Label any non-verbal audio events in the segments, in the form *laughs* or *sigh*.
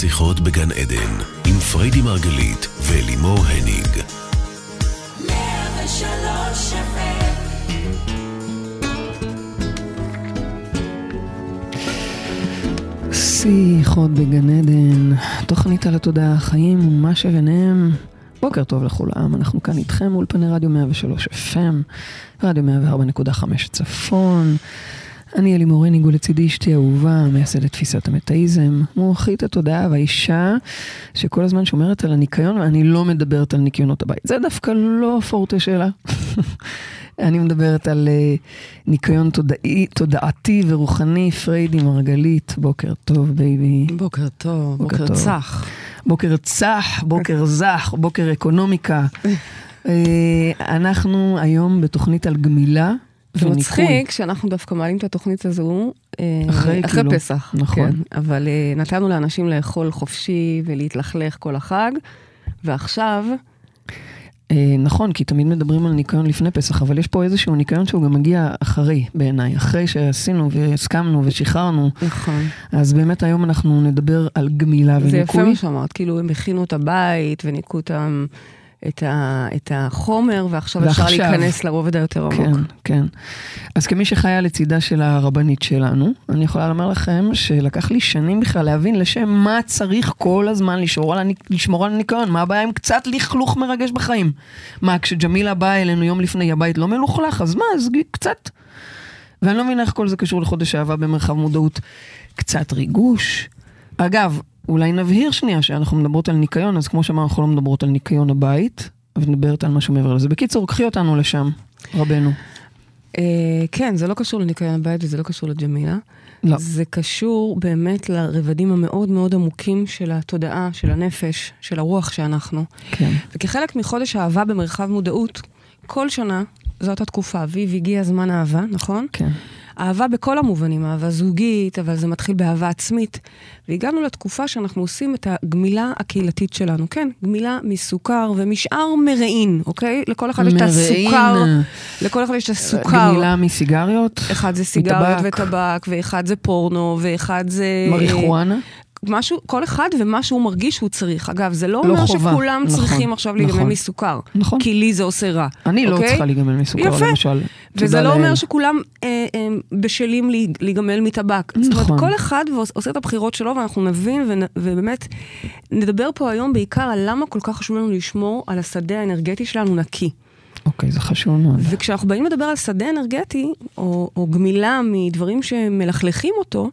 שיחות בגן עדן, עם פריידי מרגלית ולימור הניג. שיחות בגן עדן, תוכנית על התודעה, החיים ומה שביניהם. בוקר טוב לכולם, אנחנו כאן איתכם, אולפני רדיו 103 FM, רדיו 104.5 צפון. אני אלי מורניג ולצידי אשתי אהובה, מייסדת תפיסת המטאיזם, מומחית התודעה והאישה שכל הזמן שומרת על הניקיון ואני לא מדברת על ניקיונות הבית. זה דווקא לא הפורטה שלה. *laughs* אני מדברת על אה, ניקיון תודעי, תודעתי ורוחני, פריידי מרגלית, בוקר טוב baby. בוקר טוב, בוקר, בוקר צח. בוקר צח, בוקר *laughs* זך, בוקר אקונומיקה. אה, אנחנו היום בתוכנית על גמילה. זה מצחיק שאנחנו דווקא מעלים את התוכנית הזו אה, אחרי, אחרי כאילו, פסח. נכון. כן, אבל uh, נתנו לאנשים לאכול חופשי ולהתלכלך כל החג, ועכשיו... Uh, נכון, כי תמיד מדברים על ניקיון לפני פסח, אבל יש פה איזשהו ניקיון שהוא גם מגיע אחרי, בעיניי. אחרי שעשינו והסכמנו ושחררנו. נכון. אז באמת היום אנחנו נדבר על גמילה וניקוי. זה יפה מה שאמרת, כאילו הם הכינו את הבית וניקו אותם. את, ה, את החומר, ועכשיו, אפשר להיכנס לרובד היותר עמוק. כן, כן. אז כמי שחיה לצידה של הרבנית שלנו, אני יכולה לומר לכם שלקח לי שנים בכלל להבין לשם מה צריך כל הזמן לשמור על, הניק, לשמור על הניקיון, מה הבעיה עם קצת לכלוך מרגש בחיים. מה, כשג'מילה באה אלינו יום לפני הבית לא מלוכלך, אז מה, אז קצת. ואני לא מבינה איך כל זה קשור לחודש אהבה במרחב מודעות. קצת ריגוש. אגב, אולי נבהיר שנייה שאנחנו מדברות על ניקיון, אז כמו שאמרנו, אנחנו לא מדברות על ניקיון הבית, אבל נדברת על משהו מעבר לזה. בקיצור, קחי אותנו לשם, רבנו. Uh, כן, זה לא קשור לניקיון הבית וזה לא קשור לג'מילה. לא. זה קשור באמת לרבדים המאוד מאוד עמוקים של התודעה, של הנפש, של הרוח שאנחנו. כן. וכחלק מחודש אהבה במרחב מודעות, כל שנה, זאת התקופה, אביב הגיע זמן אהבה, נכון? כן. אהבה בכל המובנים, אהבה זוגית, אבל זה מתחיל באהבה עצמית. והגענו לתקופה שאנחנו עושים את הגמילה הקהילתית שלנו. כן, גמילה מסוכר ומשאר מרעין, אוקיי? לכל אחד יש את הסוכר. לכל אחד יש את הסוכר. גמילה מסיגריות? אחד זה סיגריות וטבק, ואחד זה פורנו, ואחד זה... מריחואנה? משהו, כל אחד ומה שהוא מרגיש שהוא צריך. אגב, זה לא, לא אומר חובה, שכולם נכון, צריכים עכשיו להיגמל נכון, מסוכר. נכון. כי לי זה עושה רע. אני לא אוקיי? לא צריכה להיגמל מסוכר, יפה. למשל. וזה לא אומר שכולם אה, אה, בשלים להיגמל מטבק. נכון. זאת אומרת, נכון. כל אחד עושה את הבחירות שלו, ואנחנו נבין ונ, ובאמת נדבר פה היום בעיקר על למה כל כך חשוב לנו לשמור על השדה האנרגטי שלנו נקי. אוקיי, זה חשוב מאוד. וכשאנחנו באים לדבר על שדה אנרגטי, או, או גמילה מדברים שמלכלכים אותו,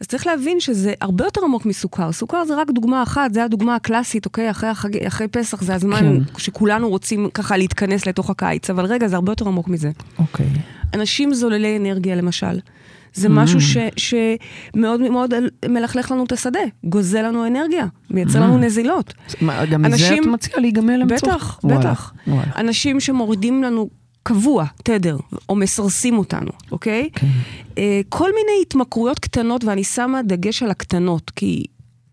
אז צריך להבין שזה הרבה יותר עמוק מסוכר. סוכר זה רק דוגמה אחת, זה הדוגמה הקלאסית, אוקיי? אחרי, אחרי, אחרי פסח זה הזמן כן. שכולנו רוצים ככה להתכנס לתוך הקיץ, אבל רגע, זה הרבה יותר עמוק מזה. אוקיי. אנשים זוללי אנרגיה, למשל. זה משהו ש, שמאוד מאוד מלכלך לנו את השדה, גוזל לנו אנרגיה, מייצר לנו נזילות. מה, גם מזה את מציעה להיגמל למצוא? בטח, בטח. אנשים שמורידים לנו קבוע, תדר, או מסרסים אותנו, אוקיי? כן. Uh, כל מיני התמכרויות קטנות, ואני שמה דגש על הקטנות, כי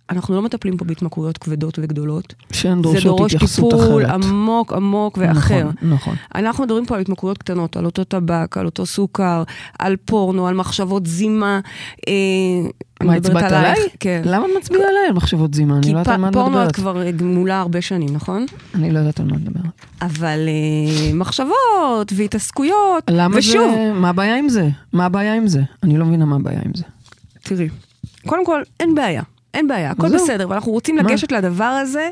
אנחנו לא מטפלים פה בהתמכרויות כבדות וגדולות. שהן דורשות התייחסות אחרת. זה דורש טיפול עמוק עמוק ואחר. נכון, נכון. אנחנו מדברים פה על התמכרויות קטנות, על אותו טבק, על אותו סוכר, על פורנו, על מחשבות זימה. אה, מה, הצבעת עליי? כן. למה את מצביעה עליי על מחשבות זימה? אני לא יודעת על מה את מדברת. כי פורנו את כבר גמולה הרבה שנים, נכון? אני לא יודעת על מה את מדברת. אבל אה, מחשבות והתעסקויות, למה ושוב... זה, מה הבעיה עם זה? מה הבעיה עם זה? אני לא מבינה מה הבעיה עם זה. תראי, קודם כל, אין בעיה. אין בעיה, הכל בסדר, ואנחנו רוצים לגשת לדבר הזה.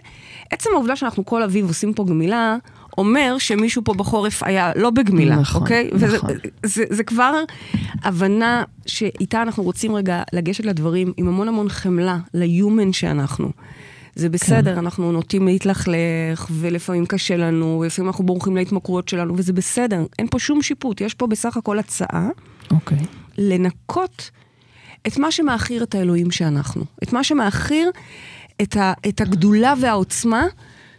עצם העובדה שאנחנו כל אביב עושים פה גמילה, אומר שמישהו פה בחורף היה לא בגמילה, נכון, אוקיי? נכון. וזה זה, זה כבר הבנה שאיתה אנחנו רוצים רגע לגשת לדברים עם המון המון חמלה ליומן שאנחנו. זה בסדר, כן. אנחנו נוטים להתלכלך, ולפעמים קשה לנו, ולפעמים אנחנו בורחים להתמכרויות שלנו, וזה בסדר, אין פה שום שיפוט, יש פה בסך הכל הצעה. אוקיי. לנקות את מה שמאכיר את האלוהים שאנחנו. את מה שמאכיר את, ה, את הגדולה והעוצמה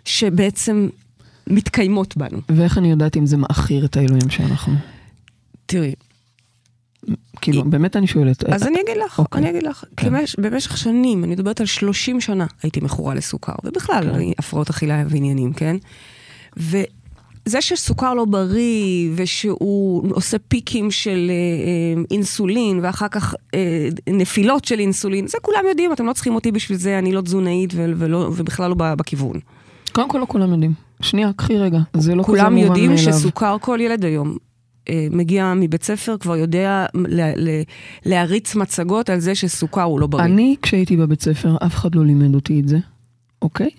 שבעצם מתקיימות בנו. ואיך אני יודעת אם זה מאכיר את האלוהים שאנחנו? תראי. כאילו, היא... באמת אני שואלת. אז אני אגיד לך, אוקיי. אני אגיד לך. כן. כמש, במשך שנים, אני מדברת על 30 שנה, הייתי מכורה לסוכר, ובכלל, כן. הפרעות אכילה ועניינים, כן? ו... זה שסוכר לא בריא, ושהוא עושה פיקים של אה, אה, אינסולין, ואחר כך אה, נפילות של אינסולין, זה כולם יודעים, אתם לא צריכים אותי בשביל זה, אני לא תזונאית ולא, ובכלל לא בכיוון. קודם כל לא כולם יודעים. שנייה, קחי רגע, זה לא כזה כולם מובן מאליו. יודעים שסוכר, כל ילד היום אה, מגיע מבית ספר, כבר יודע ל- ל- להריץ מצגות על זה שסוכר הוא לא בריא. אני, כשהייתי בבית ספר, אף אחד לא לימד אותי את זה, אוקיי?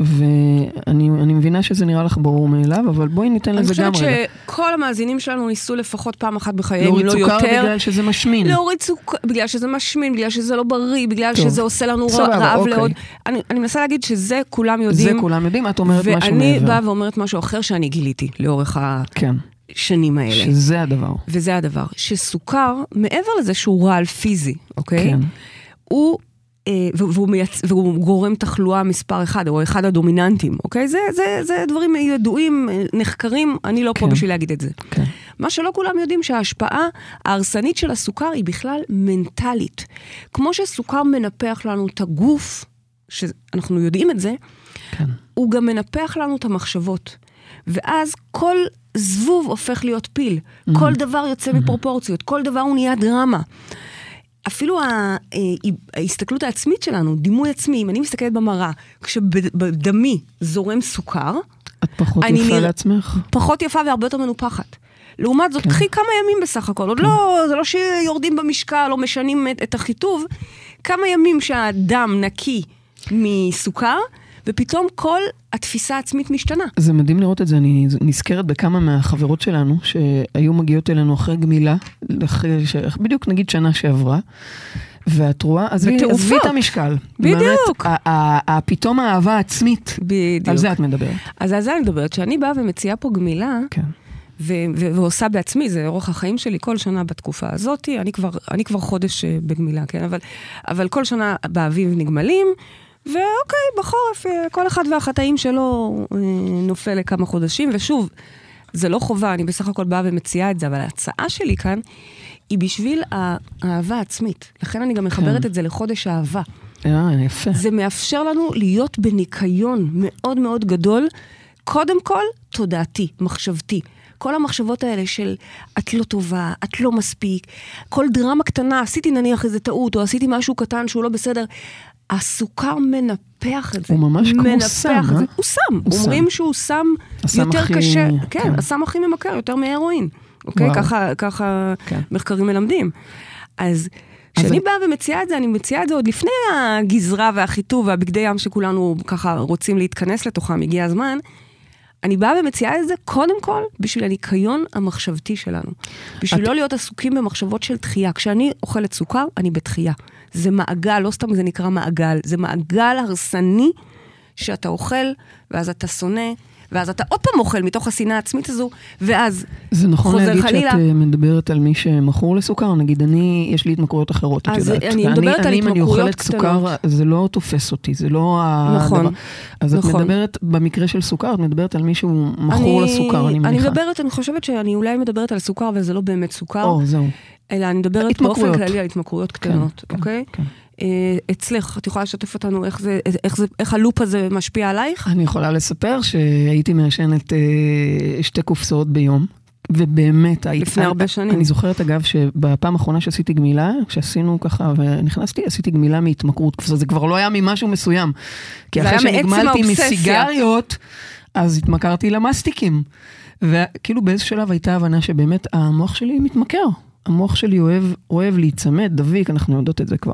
ואני אני מבינה שזה נראה לך ברור מאליו, אבל בואי ניתן לזה גם אני רגע. חושבת שכל המאזינים שלנו ניסו לפחות פעם אחת בחייהם, אם להוריד לא סוכר יותר. בגלל שזה משמין. להוריד סוכר, בגלל שזה משמין, בגלל שזה לא בריא, בגלל טוב. שזה עושה לנו סבבה, רעב אוקיי. לעוד. אני, אני מנסה להגיד שזה כולם זה יודעים. כולם יודעים, את אומרת משהו ואני מעבר. באה ואומרת משהו אחר שאני גיליתי לאורך כן, השנים האלה. שזה הדבר. וזה הדבר, שסוכר, מעבר לזה שהוא רעל פיזי, אוקיי? כן. הוא, והוא, מייצ... והוא גורם תחלואה מספר אחד, או אחד הדומיננטים, אוקיי? זה, זה, זה דברים ידועים, אה, נחקרים, אני לא פה כן. בשביל להגיד את זה. כן. מה שלא כולם יודעים, שההשפעה ההרסנית של הסוכר היא בכלל מנטלית. כמו שסוכר מנפח לנו את הגוף, שאנחנו יודעים את זה, כן. הוא גם מנפח לנו את המחשבות. ואז כל זבוב הופך להיות פיל. Mm-hmm. כל דבר יוצא מפרופורציות, כל דבר הוא נהיה דרמה. אפילו אה, ההסתכלות העצמית שלנו, דימוי עצמי, אם אני מסתכלת במראה, כשבדמי זורם סוכר, את פחות אני יפה נרא- לעצמך. פחות יפה והרבה יותר מנופחת. לעומת זאת, כן. קחי כמה ימים בסך הכל, עוד לא, זה לא שיורדים במשקל או משנים את, את החיטוב, כמה ימים שהדם נקי מסוכר, ופתאום כל התפיסה העצמית משתנה. זה מדהים לראות את זה, אני נזכרת בכמה מהחברות שלנו שהיו מגיעות אלינו אחרי גמילה, אחרי ש... בדיוק נגיד שנה שעברה, ואת רואה, עזבי בתעופה. עזבי את המשקל. בדיוק. פתאום האהבה העצמית, בדיוק. על זה את מדברת. אז על זה אני מדברת, שאני באה ומציעה פה גמילה, כן. ו- ו- ועושה בעצמי, זה אורח החיים שלי כל שנה בתקופה הזאת, אני כבר, אני כבר חודש אה, בגמילה, כן? אבל, אבל כל שנה באביב נגמלים, ואוקיי, בחורף, אה, כל אחד והחטאים שלו אה, נופל לכמה חודשים, ושוב, זה לא חובה, אני בסך הכל באה ומציעה את זה, אבל ההצעה שלי כאן היא בשביל האהבה העצמית. לכן אני גם מחברת כן. את זה לחודש אהבה. אה, יפה. זה מאפשר לנו להיות בניקיון מאוד מאוד גדול, קודם כל, תודעתי, מחשבתי. כל המחשבות האלה של את לא טובה, את לא מספיק, כל דרמה קטנה, עשיתי נניח איזה טעות, או עשיתי משהו קטן שהוא לא בסדר, הסוכר מנפח את זה. הוא ממש כמו סם, את זה. אה? הוא סם. הוא אומרים סם. שהוא סם יותר הכי- קשה. כן. כן, הסם הכי ממכר, יותר מהרואין. אוקיי? וואו. ככה, ככה כן. מחקרים מלמדים. אז כשאני אני- באה ומציעה את זה, אני מציעה את זה עוד לפני הגזרה והחיטוב והבגדי ים שכולנו ככה רוצים להתכנס לתוכם, הגיע הזמן. אני באה ומציעה את זה קודם כל בשביל הניקיון המחשבתי שלנו. בשביל את- לא להיות עסוקים במחשבות של דחייה. כשאני אוכלת סוכר, אני בדחייה. זה מעגל, לא סתם זה נקרא מעגל, זה מעגל הרסני שאתה אוכל, ואז אתה שונא, ואז אתה עוד פעם אוכל מתוך השנאה העצמית הזו, ואז זה נכון חוזר להגיד חלילה. שאת אה, מדברת על מי שמכור לסוכר, נגיד אני, יש לי התמכרויות אחרות, את אז יודעת. אני מדברת על אני, אם אני התמכרויות אוכלת סוכר, קטנות. זה לא תופס אותי, זה לא הדבר. נכון, אז את נכון. מדברת, במקרה של סוכר, את מדברת על מישהו מכור לסוכר, אני אני מניחה. מדברת, אני חושבת שאני אולי מדברת על סוכר, אבל זה לא באמת סוכר, או, זהו. אלא אני מדברת באופן התמכרויות. כללי על התמכרויות קטנות, כן, אוקיי? כן. אה, אצלך, את יכולה לשתף אותנו איך זה- איך זה- איך הלופ הזה משפיע עלייך? אני יכולה לספר שהייתי מעשנת אה, שתי קופסאות ביום. ובאמת, הייתי... לפני אני- הרבה שנים. אני זוכרת אגב שבפעם האחרונה שעשיתי גמילה, כשעשינו ככה ונכנסתי, עשיתי גמילה מהתמכרות. זה כבר לא היה ממשהו מסוים. כי אחרי שנגמלתי. מסיגריות, אז התמכרתי למסטיקים. וכאילו באיזה שלב הייתה הבנה שבאמת המוח שלי מתמכר. המוח שלי אוהב, אוהב להיצמד, דביק, אנחנו יודעות את זה כבר.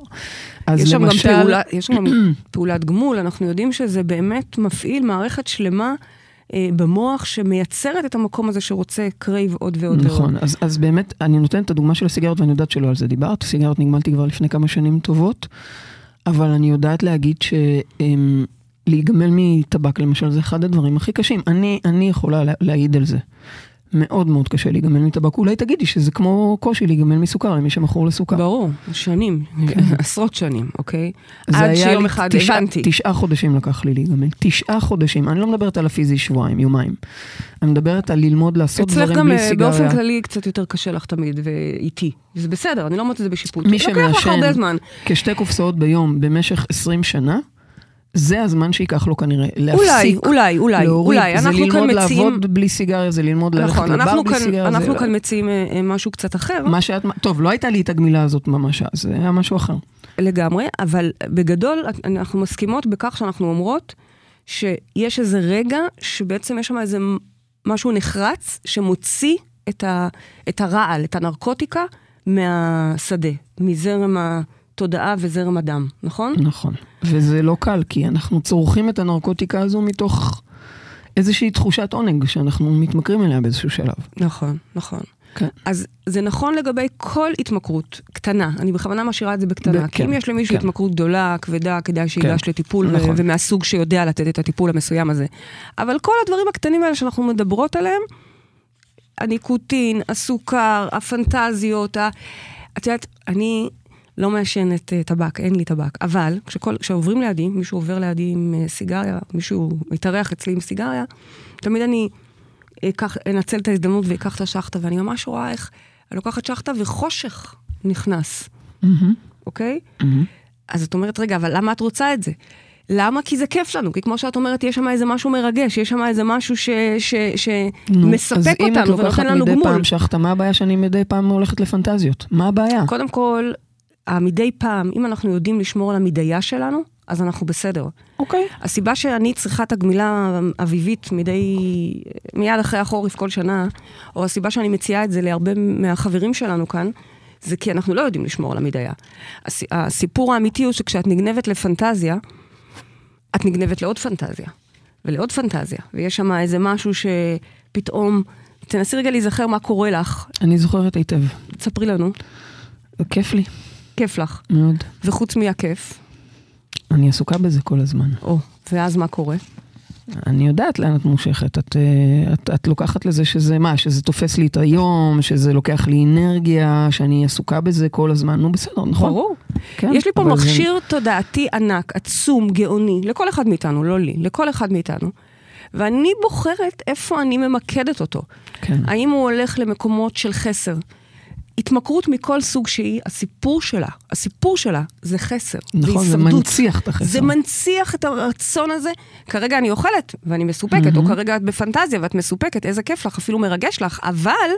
אז יש שם גם למשל, פעולה- יש שם גם *clears throat* פעולת גמול, אנחנו יודעים שזה באמת מפעיל מערכת שלמה אה, במוח שמייצרת את המקום הזה שרוצה crave עוד ועוד ועוד. נכון, אז, אז באמת, אני נותנת את הדוגמה של הסיגריות, ואני יודעת שלא על זה דיברת, סיגריות נגמלתי כבר לפני כמה שנים טובות, אבל אני יודעת להגיד שלהיגמל מטבק, למשל, זה אחד הדברים הכי קשים. אני, אני יכולה לה, להעיד על זה. מאוד מאוד קשה להיגמל מטבק. אולי תגידי שזה כמו קושי להיגמל מסוכר, למי שמכור לסוכר. ברור, שנים, *laughs* עשרות שנים, אוקיי? עד שיום אחד תשעה- הבנתי. תשעה חודשים לקח לי להיגמל. תשעה חודשים. אני לא מדברת על הפיזי שבועיים, יומיים. אני מדברת על ללמוד לעשות אצלך דברים גם בלי אה, סיגריה. באופן כללי קצת יותר קשה לך תמיד, ואיטי. זה בסדר, אני לא אומרת את זה בשיפוט. מי שמעשן. כשתי קופסאות ביום במשך 20 שנה, זה הזמן שייקח לו כנראה אולי, להפסיק, אולי, אולי, להוריד. אולי. זה אנחנו כאן ללמוד מציעים... לעבוד בלי סיגריה, זה ללמוד ללכת נכון, לבר אנחנו בלי כאן, סיגריה. אנחנו זה... כאן מציעים אה, אה, משהו קצת אחר. מה שאת... טוב, לא הייתה לי את הגמילה הזאת ממש אז, זה היה משהו אחר. לגמרי, אבל בגדול אנחנו מסכימות בכך שאנחנו אומרות שיש איזה רגע שבעצם יש שם איזה משהו נחרץ שמוציא את, ה, את הרעל, את הנרקוטיקה, מהשדה, מזרם התודעה וזרם הדם, נכון? נכון. וזה לא קל, כי אנחנו צורכים את הנרקוטיקה הזו מתוך איזושהי תחושת עונג שאנחנו מתמכרים אליה באיזשהו שלב. נכון, נכון. כן. אז זה נכון לגבי כל התמכרות קטנה, אני בכוונה משאירה את זה בקטנה, ב- כי אם כן, יש למישהו כן. התמכרות גדולה, כבדה, כדאי שייגש כן, לטיפול, ו- נכון. ומהסוג שיודע לתת את הטיפול המסוים הזה. אבל כל הדברים הקטנים האלה שאנחנו מדברות עליהם, הניקוטין, הסוכר, הפנטזיות, ה... את יודעת, אני לא מעשנת אה, טבק, אין לי טבק, אבל כשכל- כשעוברים לידי, מישהו עובר לידי עם אה, סיגריה, מישהו מתארח אצלי עם סיגריה, תמיד אני אקח, אנצל את ההזדמנות ואקח את השחטה, ואני ממש רואה איך אני לוקחת שחטה וחושך נכנס, מהמם, אוקיי? מהמם. אז את אומרת, רגע, אבל למה את רוצה את זה? למה? כי זה כיף לנו, כי כמו שאת אומרת, יש שם איזה משהו מרגש, יש שם איזה משהו ש, ש, נו, שמספק אז אם את אותנו לוקחת ונותן לנו מדי גמול. פעם שחטה, מה הבעיה שאני מדי פעם הולכת לפנטזיות? מה הבעיה? קודם כל, המדי פעם, אם אנחנו יודעים לשמור על המדיה שלנו, אז אנחנו בסדר. אוקיי. הסיבה שאני צריכה את הגמילה האביבית מדי, מיד אחרי החורף כל שנה, או הסיבה שאני מציעה את זה להרבה מהחברים שלנו כאן, זה כי אנחנו לא יודעים לשמור על המדיה. הס- הסיפור האמיתי הוא שכשאת נגנבת לפנטזיה, את נגנבת לעוד פנטזיה, ולעוד פנטזיה, ויש שם איזה משהו שפתאום, תנסי רגע להיזכר מה קורה לך, אני זוכרת היטב. תספרי לנו, כיף לי, כיף לך. מאוד. וחוץ מהכיף, אני עסוקה בזה כל הזמן. או, ואז מה קורה? אני יודעת לאן את מושכת. את, אה, את, את לוקחת לזה שזה מה, שזה תופס לי את היום, שזה לוקח לי אנרגיה, שאני עסוקה בזה כל הזמן. נו, בסדר, נכון? ברור. כן, יש לי פה אבל זה- מכשיר תודעתי ענק, עצום, גאוני, לכל אחד מאיתנו, לא לי, לכל אחד מאיתנו. ואני בוחרת איפה אני ממקדת אותו. כן. האם הוא הולך למקומות של חסר? התמכרות מכל סוג שהיא, הסיפור שלה, הסיפור שלה זה חסר. נכון, זה. מנציח את החסר. זה מנציח את הרצון הזה. כרגע אני אוכלת ואני מסופקת, או כרגע את בפנטזיה ואת מסופקת, איזה כיף לך, אפילו מרגש לך, אבל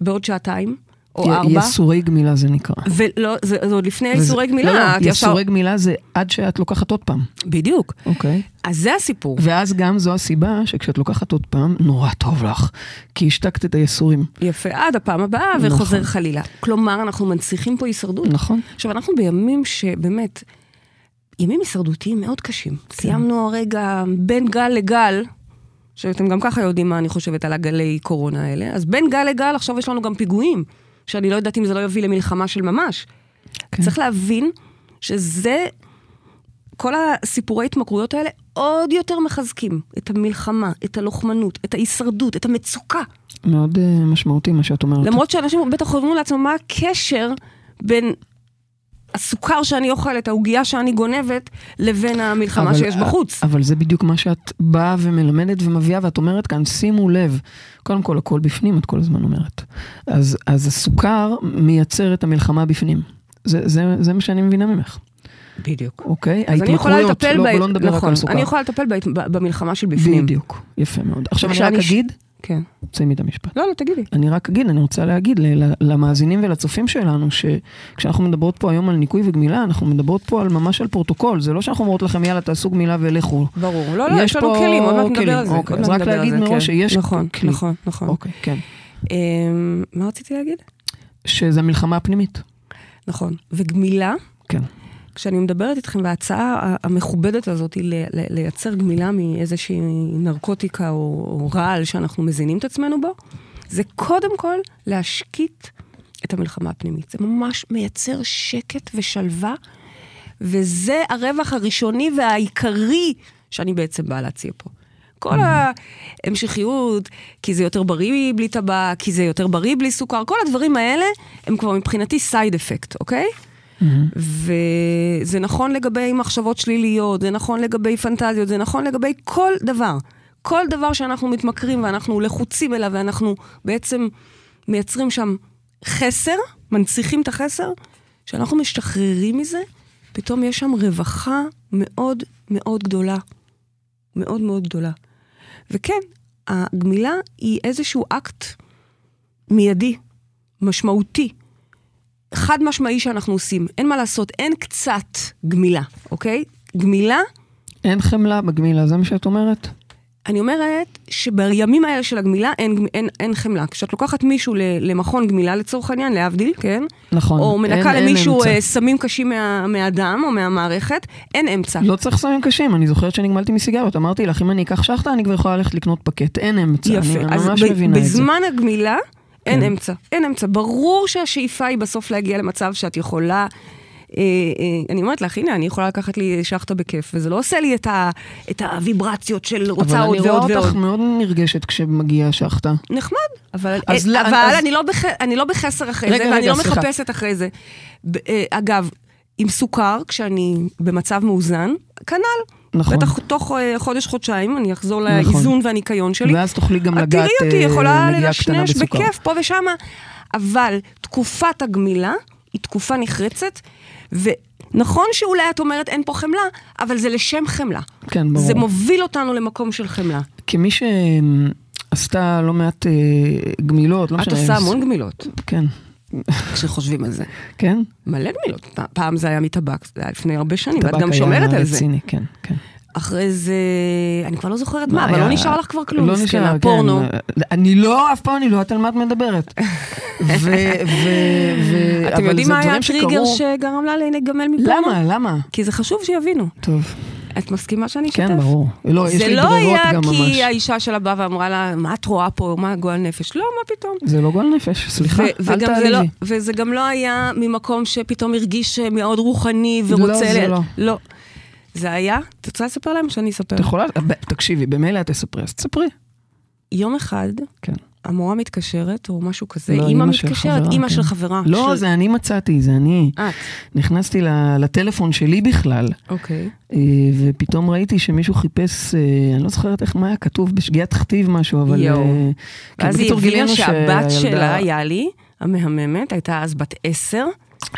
בעוד שעתיים, או ארבע, יסורי גמילה זה נקרא. ולא, זה, זה עוד לפני איסורי גמילה. לא, לא, את ישר- יסורי גמילה זה עד שאת לוקחת עוד פעם. בדיוק. אוקיי. אז זה הסיפור. ואז גם זו הסיבה שכשאת לוקחת עוד פעם, נורא טוב לך. כי השתקת את היסורים. יפה, עד הפעם הבאה, נכון. וחוזר חלילה. כלומר, אנחנו מנציחים פה הישרדות. נכון. עכשיו, אנחנו בימים שבאמת, ימים הישרדותיים מאוד קשים. כן. סיימנו הרגע בין גל לגל, שאתם גם ככה יודעים מה אני חושבת על הגלי קורונה האלה, אז בין גל לגל עכשיו יש לנו גם פיגועים, שאני לא יודעת אם זה לא יביא למלחמה של ממש. כן. צריך להבין שזה, כל הסיפורי התמכרויות האלה עוד יותר מחזקים את המלחמה, את הלוחמנות, את ההישרדות, את המצוקה. מאוד uh, משמעותי מה שאת אומרת. למרות שאנשים בטח חושבים לעצמם מה הקשר בין הסוכר שאני אוכלת, העוגייה שאני גונבת, לבין המלחמה אבל- שיש בחוץ. אבל זה בדיוק מה שאת באה ומלמדת ומביאה, ואת אומרת כאן, שימו לב, קודם כל, הכל בפנים, את כל הזמן אומרת. אז, אז הסוכר מייצר את המלחמה בפנים. זה, זה, זה מה שאני מבינה ממך, בדיוק. אוקיי? אז אני יכולה לטפל, לא, ב... לא נדבר רק נכון, על סוכר. אני יכולה לטפל. ב- במלחמה של בפנים. בדיוק, יפה מאוד. עכשיו אני רק ש- אגיד, כן. תסיימי את המשפט. לא, לא, תגידי. אני רק אגיד, אני רוצה להגיד למאזינים ולצופים שלנו, שכשאנחנו מדברות פה היום על ניקוי וגמילה, אנחנו מדברות פה על ממש על פרוטוקול. זה לא שאנחנו אומרות לכם, יאללה, תעשו גמילה ולכו. ברור. לא, לא, יש לנו כלים, עוד מעט נדבר כלים, על זה. אוקיי, אז רק להגיד מראש כן. שיש נכון, כלי. נכון, נכון. אוקיי, כן. אמ, מה רציתי להגיד? שזה מלחמה פנימית. נכון. וגמילה, כן. כשאני מדברת איתכם, וההצעה המכובדת הזאת היא לייצר גמילה מאיזושהי נרקוטיקה או, או רעל שאנחנו מזינים את עצמנו בו, זה קודם כל להשקיט את המלחמה הפנימית. זה ממש מייצר שקט ושלווה, וזה הרווח הראשוני והעיקרי שאני בעצם באה להציע פה. כל ההמשכיות, כי זה יותר בריא בלי טבק, כי זה יותר בריא בלי סוכר, כל הדברים האלה הם כבר מבחינתי סייד אפקט, אוקיי? וזה נכון לגבי מחשבות שליליות, זה נכון לגבי פנטזיות, זה נכון לגבי כל דבר. כל דבר שאנחנו מתמכרים ואנחנו לחוצים אליו ואנחנו בעצם מייצרים שם חסר, מנציחים את החסר, כשאנחנו משתחררים מזה, פתאום יש שם רווחה מאוד מאוד גדולה. מאוד מאוד גדולה. וכן, הגמילה היא איזשהו אקט מיידי, משמעותי, חד משמעי שאנחנו עושים. אין מה לעשות, אין קצת גמילה, אוקיי? גמילה, אין חמלה בגמילה, זה מה שאת אומרת? אני אומרת שבימים האלה של הגמילה אין, אין, אין חמלה. כשאת לוקחת מישהו למכון גמילה לצורך העניין, להבדיל, כן? נכון. או אין- מנקה אין למישהו אמצע. אה, סמים קשים מה, מהדם או מהמערכת, אין אמצע. לא צריך סמים קשים, אני זוכרת שנגמלתי מסיגריות, אמרתי לך, אם אני אקח שחטה, אני כבר יכולה ללכת לקנות פקט, אין אמצע, יפה. אני ממש מבינה את זה. בזמן הגמילה, אין כן. אמצע. אין אמצע. ברור שהשאיפה היא בסוף להגיע למצב שאת יכולה... אה, אה, אני אומרת לך, הנה, אני יכולה לקחת לי שחטה בכיף, וזה לא עושה לי את, ה, את הוויברציות של רוצה עוד אבל ועוד אני רואה ועוד. אותך מאוד נרגשת כשמגיעה שחטה. נחמד, אבל, אז אה, אבל אז- אני, לא בח, אני לא בחסר אחרי רגע, זה, ואני רגע, לא סליחה. מחפשת אחרי זה. אגב, עם סוכר, כשאני במצב מאוזן, כנ"ל. נכון. בטח תוך אה, חודש-חודשיים אני אחזור נכון. לאיזון והניקיון שלי. ואז תוכלי גם את לגעת תראי אותי, אה, יכולה נגיעה קטנה לנשנש בסוכר. בכיף פה ושמה, אבל תקופת הגמילה היא תקופה נחרצת, ונכון שאולי את אומרת אין פה חמלה, אבל זה לשם חמלה. כן, ברור. זה מוביל אותנו למקום של חמלה. כמי שעשתה לא מעט אה, גמילות, לא את משנה. עושה אז- המון גמילות, כן, כשחושבים על זה. כן. מלא גמילות. פעם זה היה מטבק, זה היה לפני הרבה שנים, ואת טבק גם שומרת על זה. רציני, כן, כן. אחרי זה, אני כבר לא זוכרת מה, מה אבל לא? נשאר לך כבר כלום, לא נשאר, פורנו. כן. אני לא, אף פעם אני לא יודעת על מה את מדברת. *laughs* ו... ו... ו... אתם יודעים מה היה הטריגר שקרו- שגרם לה להיגמל מפורנו? למה? למה? כי זה חשוב שיבינו. טוב, את מסכימה שאני אשתף? כן, ברור. לא, יש זה לי לא ברירות היה גם ממש. כי האישה שלה באה ואמרה לה, מה את רואה פה, מה גועל נפש? לא, מה פתאום. זה לא גועל נפש, סליחה, אל לא, תעליבי. וזה גם לא היה ממקום שפתאום הרגיש מאוד רוחני ורוצה... לא, זה ל- לא. לא. זה היה, את רוצה לספר להם או שאני אספר? את יכולה, תקשיבי, במילא את תספרי, אז תספרי. יום אחד, כן. המורה מתקשרת, או משהו כזה, לא, אימא מתקשרת, אימא כן. של חברה. לא, של- זה אני מצאתי, זה אני. את. נכנסתי לטלפון שלי בכלל, אוקיי. אה, ופתאום ראיתי שמישהו חיפש, אה, אני לא זוכרת איך, מה היה כתוב, בשגיאת כתיב משהו, אבל... יואו. אה, כן, ואז היא הבינה שהבת שלה, יאלי, המהממת, הייתה אז בת עשר.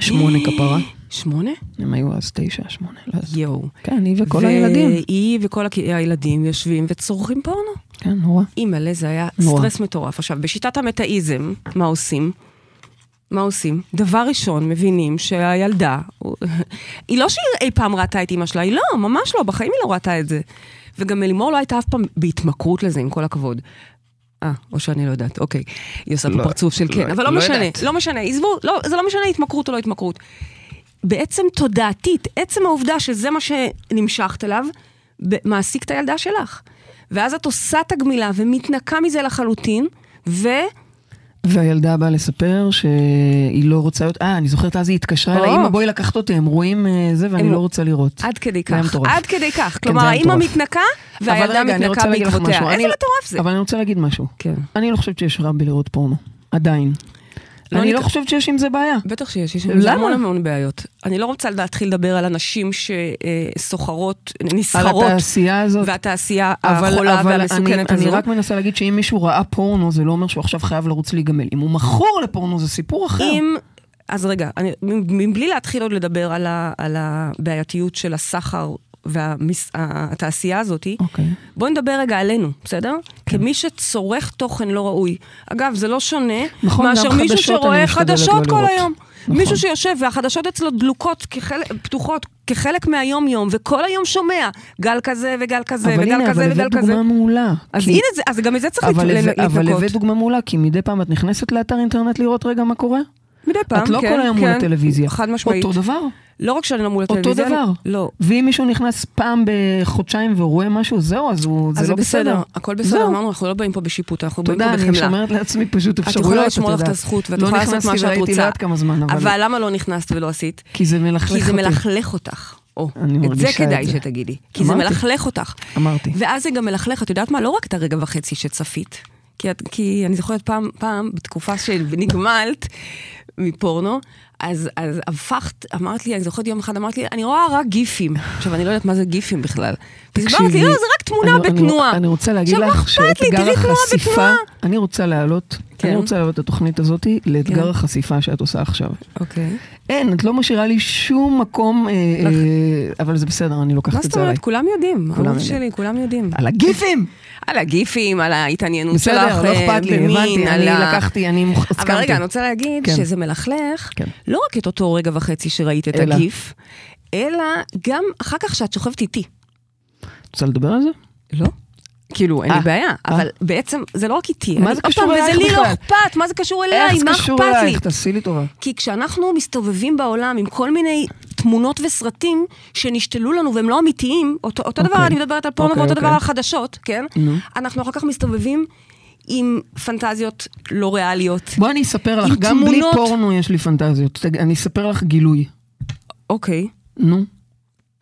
שמונה כפרה. שמונה? הם היו אז תשע, שמונה, לא יודעת. יואו. כן, אני וכל הילדים. והיא וכל הק- הילדים יושבים וצורכים פורנו. כן, נורא. אימא'לה, זה היה נורא. סטרס מטורף. עכשיו, בשיטת המטאיזם, מה עושים? מה עושים? דבר ראשון, מבינים שהילדה, *laughs* היא לא שהיא אי פעם ראתה את אימא שלה, היא לא, ממש לא, בחיים היא לא ראתה את זה. וגם מלימור לא הייתה אף פעם בהתמכרות לזה, עם כל הכבוד. אה, או שאני לא יודעת, אוקיי. היא עושה פה לא, פרצוף של כן, לא- אבל לא לא משנה, יודעת. לא משנה, עזבו, לא, זה לא משנה התמכרות או לא התמכרות. בעצם תודעתית, עצם העובדה שזה מה שנמשכת אליו, מעסיק את הילדה שלך. ואז את עושה את הגמילה ומתנקה מזה לחלוטין, ו... והילדה באה לספר שהיא לא רוצה להיות, אה, אני זוכרת אז היא התקשרה. אליי, אמא בואי לקחת אותי, הם רואים אה, זה ואני הם- לא רוצה לראות. עד כדי כך. עד כדי כך. כן, כלומר, האמא. מתנקה, והילדה מתנקה בעקבותיה. איזה מטורף זה. אבל אני רוצה להגיד משהו. כן. אני לא חושבת שיש רע בלראות פורנו. עדיין. לא אני לא ניק- חושבת שיש עם זה בעיה. בטח שיש, יש עם זה? המון המון בעיות. אני לא רוצה להתחיל לדבר על אנשים שסוחרות, על נסחרות, התעשייה הזאת. והתעשייה אבל, החולה אבל והמסוכנת אני, הזו. אני רק מנסה להגיד שאם מישהו ראה פורנו, זה לא אומר שהוא עכשיו חייב לרוץ להיגמל. אם הוא מכור לפורנו, זה סיפור אחר. אם... אז רגע, אני, מבלי להתחיל עוד לדבר על, ה, על הבעייתיות של הסחר והתעשייה הזאת, אוקיי. בואי נדבר רגע עלינו, בסדר? כן. כמי שצורך תוכן לא ראוי. אגב, זה לא שונה נכון, מאשר מישהו שרואה חדשות לא כל לראות. היום. נכון. מישהו שיושב והחדשות אצלו דלוקות, כחלק, פתוחות, כחלק מהיום-יום, וכל היום שומע גל כזה וגל כזה אבל וגל הנה, כזה אבל וגל הבאת כזה. דוגמה מעולה. אז כי- הנה זה, אז גם מזה צריך אבל, להת- הבאת- אבל להתנקות. הבאת דוגמה מעולה, כי מדי פעם את נכנסת לאתר אינטרנט לראות רגע מה קורה? מדי פעם, את לא כן, כל היום כן, מול הטלוויזיה. חד משמעית. אותו דבר. לא רק שאני לא מול אותו הטלוויזיה, דבר. אני- לא. ואם מישהו נכנס פעם בחודשיים ורואה משהו, זהו, אז הוא, אז זה זה לא בסדר, בסדר. הכל בסדר, זהו. אמרנו, אנחנו לא באים פה בשיפוט, אנחנו באים תודה, פה אני בחמלה. שומרת לעצמי פשוט את אפשרויות, יכולה לשמור לך את. הזכות, ואת לא יכולה לעשות מה נכנסתי שאת וראיתי רוצה. לא יודעת כמה זמן, אבל... אבל למה לא נכנסת ולא עשית? כי זה מלכלך כי זה אותי. מלכלך אותך. או, אני את זה כדאי את זה. שתגידי. כי זה אמרתי. מלכלך אותך. אמרתי. ואז זה גם מלכלך, את יודעת מה? לא רק את הרגע וחצי שצפית. כי, את, כי אני זוכרת פעם, פעם, בתקופה שנגמלת מפורנו, אז, אז הפכת, אמרת לי, אני זוכרת יום אחד, אמרת לי, אני רואה רק גיפים. עכשיו, אני לא יודעת מה זה גיפים בכלל. והסברת לי, לא, זה רק תמונה אני- אני- בתנועה. אני רוצה להגיד מה לך? שאתגר החשיפה. אני רוצה להעלות כן. אני רוצה להעלות את התוכנית הזאת לאתגר כן. החשיפה שאת עושה עכשיו. אוקיי. אין, את לא משאירה לי שום מקום, אה, אה, אבל זה בסדר, אני לוקחת את זה עליי. מה זאת אומרת? כולם יודעים, הרוב שלי, כולם יודעים. על הגיפים! *laughs* על הגיפים, על ההתעניינות שלך במין. בסדר, לא אכפת לי, הבנתי, אני לקחתי, אני הסכמתי. אבל רגע, אני רוצה להגיד כן. שזה מלכלך, כן. לא רק את אותו רגע וחצי שראית את הגיף, אלא גם אחר כך שאת שוכבת איתי. רוצה לדבר על זה? לא. כאילו, אין לי אה, בעיה, אה. אבל בעצם זה לא רק איתי. מה זה קשור אלייך בכלל? וזה לי לא אכפת, מה זה קשור אליי? מה אכפת לי? איך זה קשור אלייך? תעשי לי טובה. כי כשאנחנו מסתובבים בעולם עם כל מיני תמונות וסרטים שנשתלו לנו והם לא אמיתיים, אותו דבר, אוקיי. אני מדברת על פורנו ואותו דבר אוקיי. על חדשות, כן? אנחנו אחר כך מסתובבים עם פנטזיות לא ריאליות. בואי אני אספר לך, גם בלי פורנו יש לי פנטזיות. אני אספר לך גילוי. אוקיי. נו.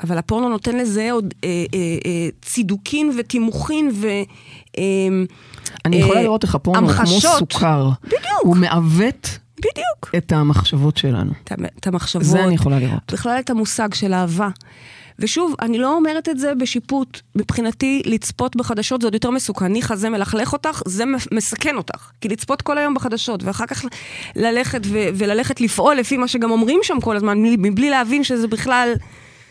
אבל הפורנו נותן לזה עוד אה, אה, אה, צידוקין ותימוכין ו... אה, אני יכולה אה, לראות איך הפורנו הוא כמו סוכר. בדיוק. הוא מעוות בדיוק. את המחשבות שלנו. את המחשבות. זה אני יכולה לראות. בכלל את המושג של אהבה. ושוב, אני לא אומרת את זה בשיפוט. מבחינתי, לצפות בחדשות זה עוד יותר מסוכן. ניחא זה מלכלך אותך, זה מסכן אותך. כי לצפות כל היום בחדשות, ואחר כך ללכת ו- וללכת לפעול לפי מה שגם אומרים שם כל הזמן, מבלי להבין שזה בכלל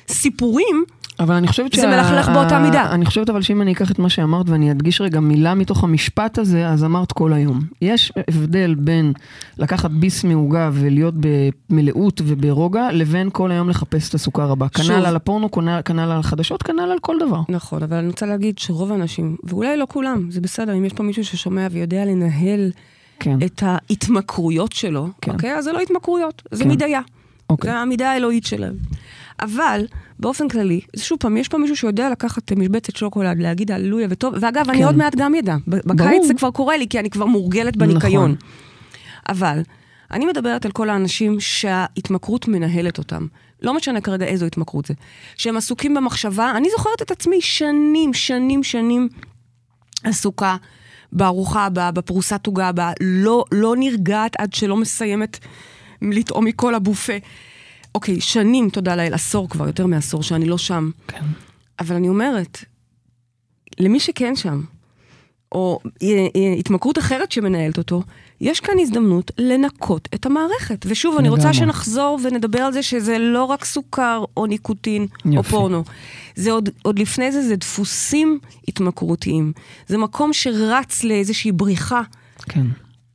סיפורים, אבל אני חושבת שה... זה מלכלך באותה מידה. אני חושבת אבל שאם אני אקח את מה שאמרת ואני אדגיש רגע מילה מתוך המשפט הזה, אז אמרת כל היום. יש הבדל בין לקחת ביס מעוגה ולהיות במלאות וברוגע, לבין כל היום לחפש את הסוכר הבא. כנ"ל על הפורנו, כנ"ל על החדשות, כנ"ל על כל דבר. נכון, אבל אני רוצה להגיד שרוב האנשים, ואולי לא כולם, זה בסדר, אם יש פה מישהו ששומע ויודע לנהל כן. את ההתמכרויות שלו, כן. אוקיי? אז זה לא התמכרויות, זה כן. מידיה. אוקיי. זה המידה האלוהית שלהם. אבל באופן כללי, שוב פעם, יש פה מישהו שיודע לקחת משבצת שוקולד, להגיד הללויה וטוב, ואגב, כן. אני עוד מעט גם ידע. בקיץ. זה כבר קורה לי, כי אני כבר מורגלת בניקיון. נכון. אבל, אני מדברת על כל האנשים שההתמכרות מנהלת אותם. לא משנה כרגע איזו התמכרות זה. שהם עסוקים במחשבה, אני זוכרת את עצמי שנים, שנים, שנים עסוקה בארוחה הבאה, בפרוסת עוגה הבאה, לא, לא נרגעת עד שלא מסיימת לטעום מכל הבופה. אוקיי, שנים, תודה לאל, עשור כבר, יותר מעשור שאני לא שם. כן. אבל אני אומרת, למי שכן שם, או התמכרות אחרת שמנהלת אותו, יש כאן הזדמנות לנקות את המערכת. ושוב, אני רוצה שנחזור ונדבר על זה שזה לא רק סוכר או ניקוטין יופי. או פורנו. זה עוד, עוד לפני זה, זה דפוסים התמכרותיים. זה מקום שרץ לאיזושהי בריחה. כן.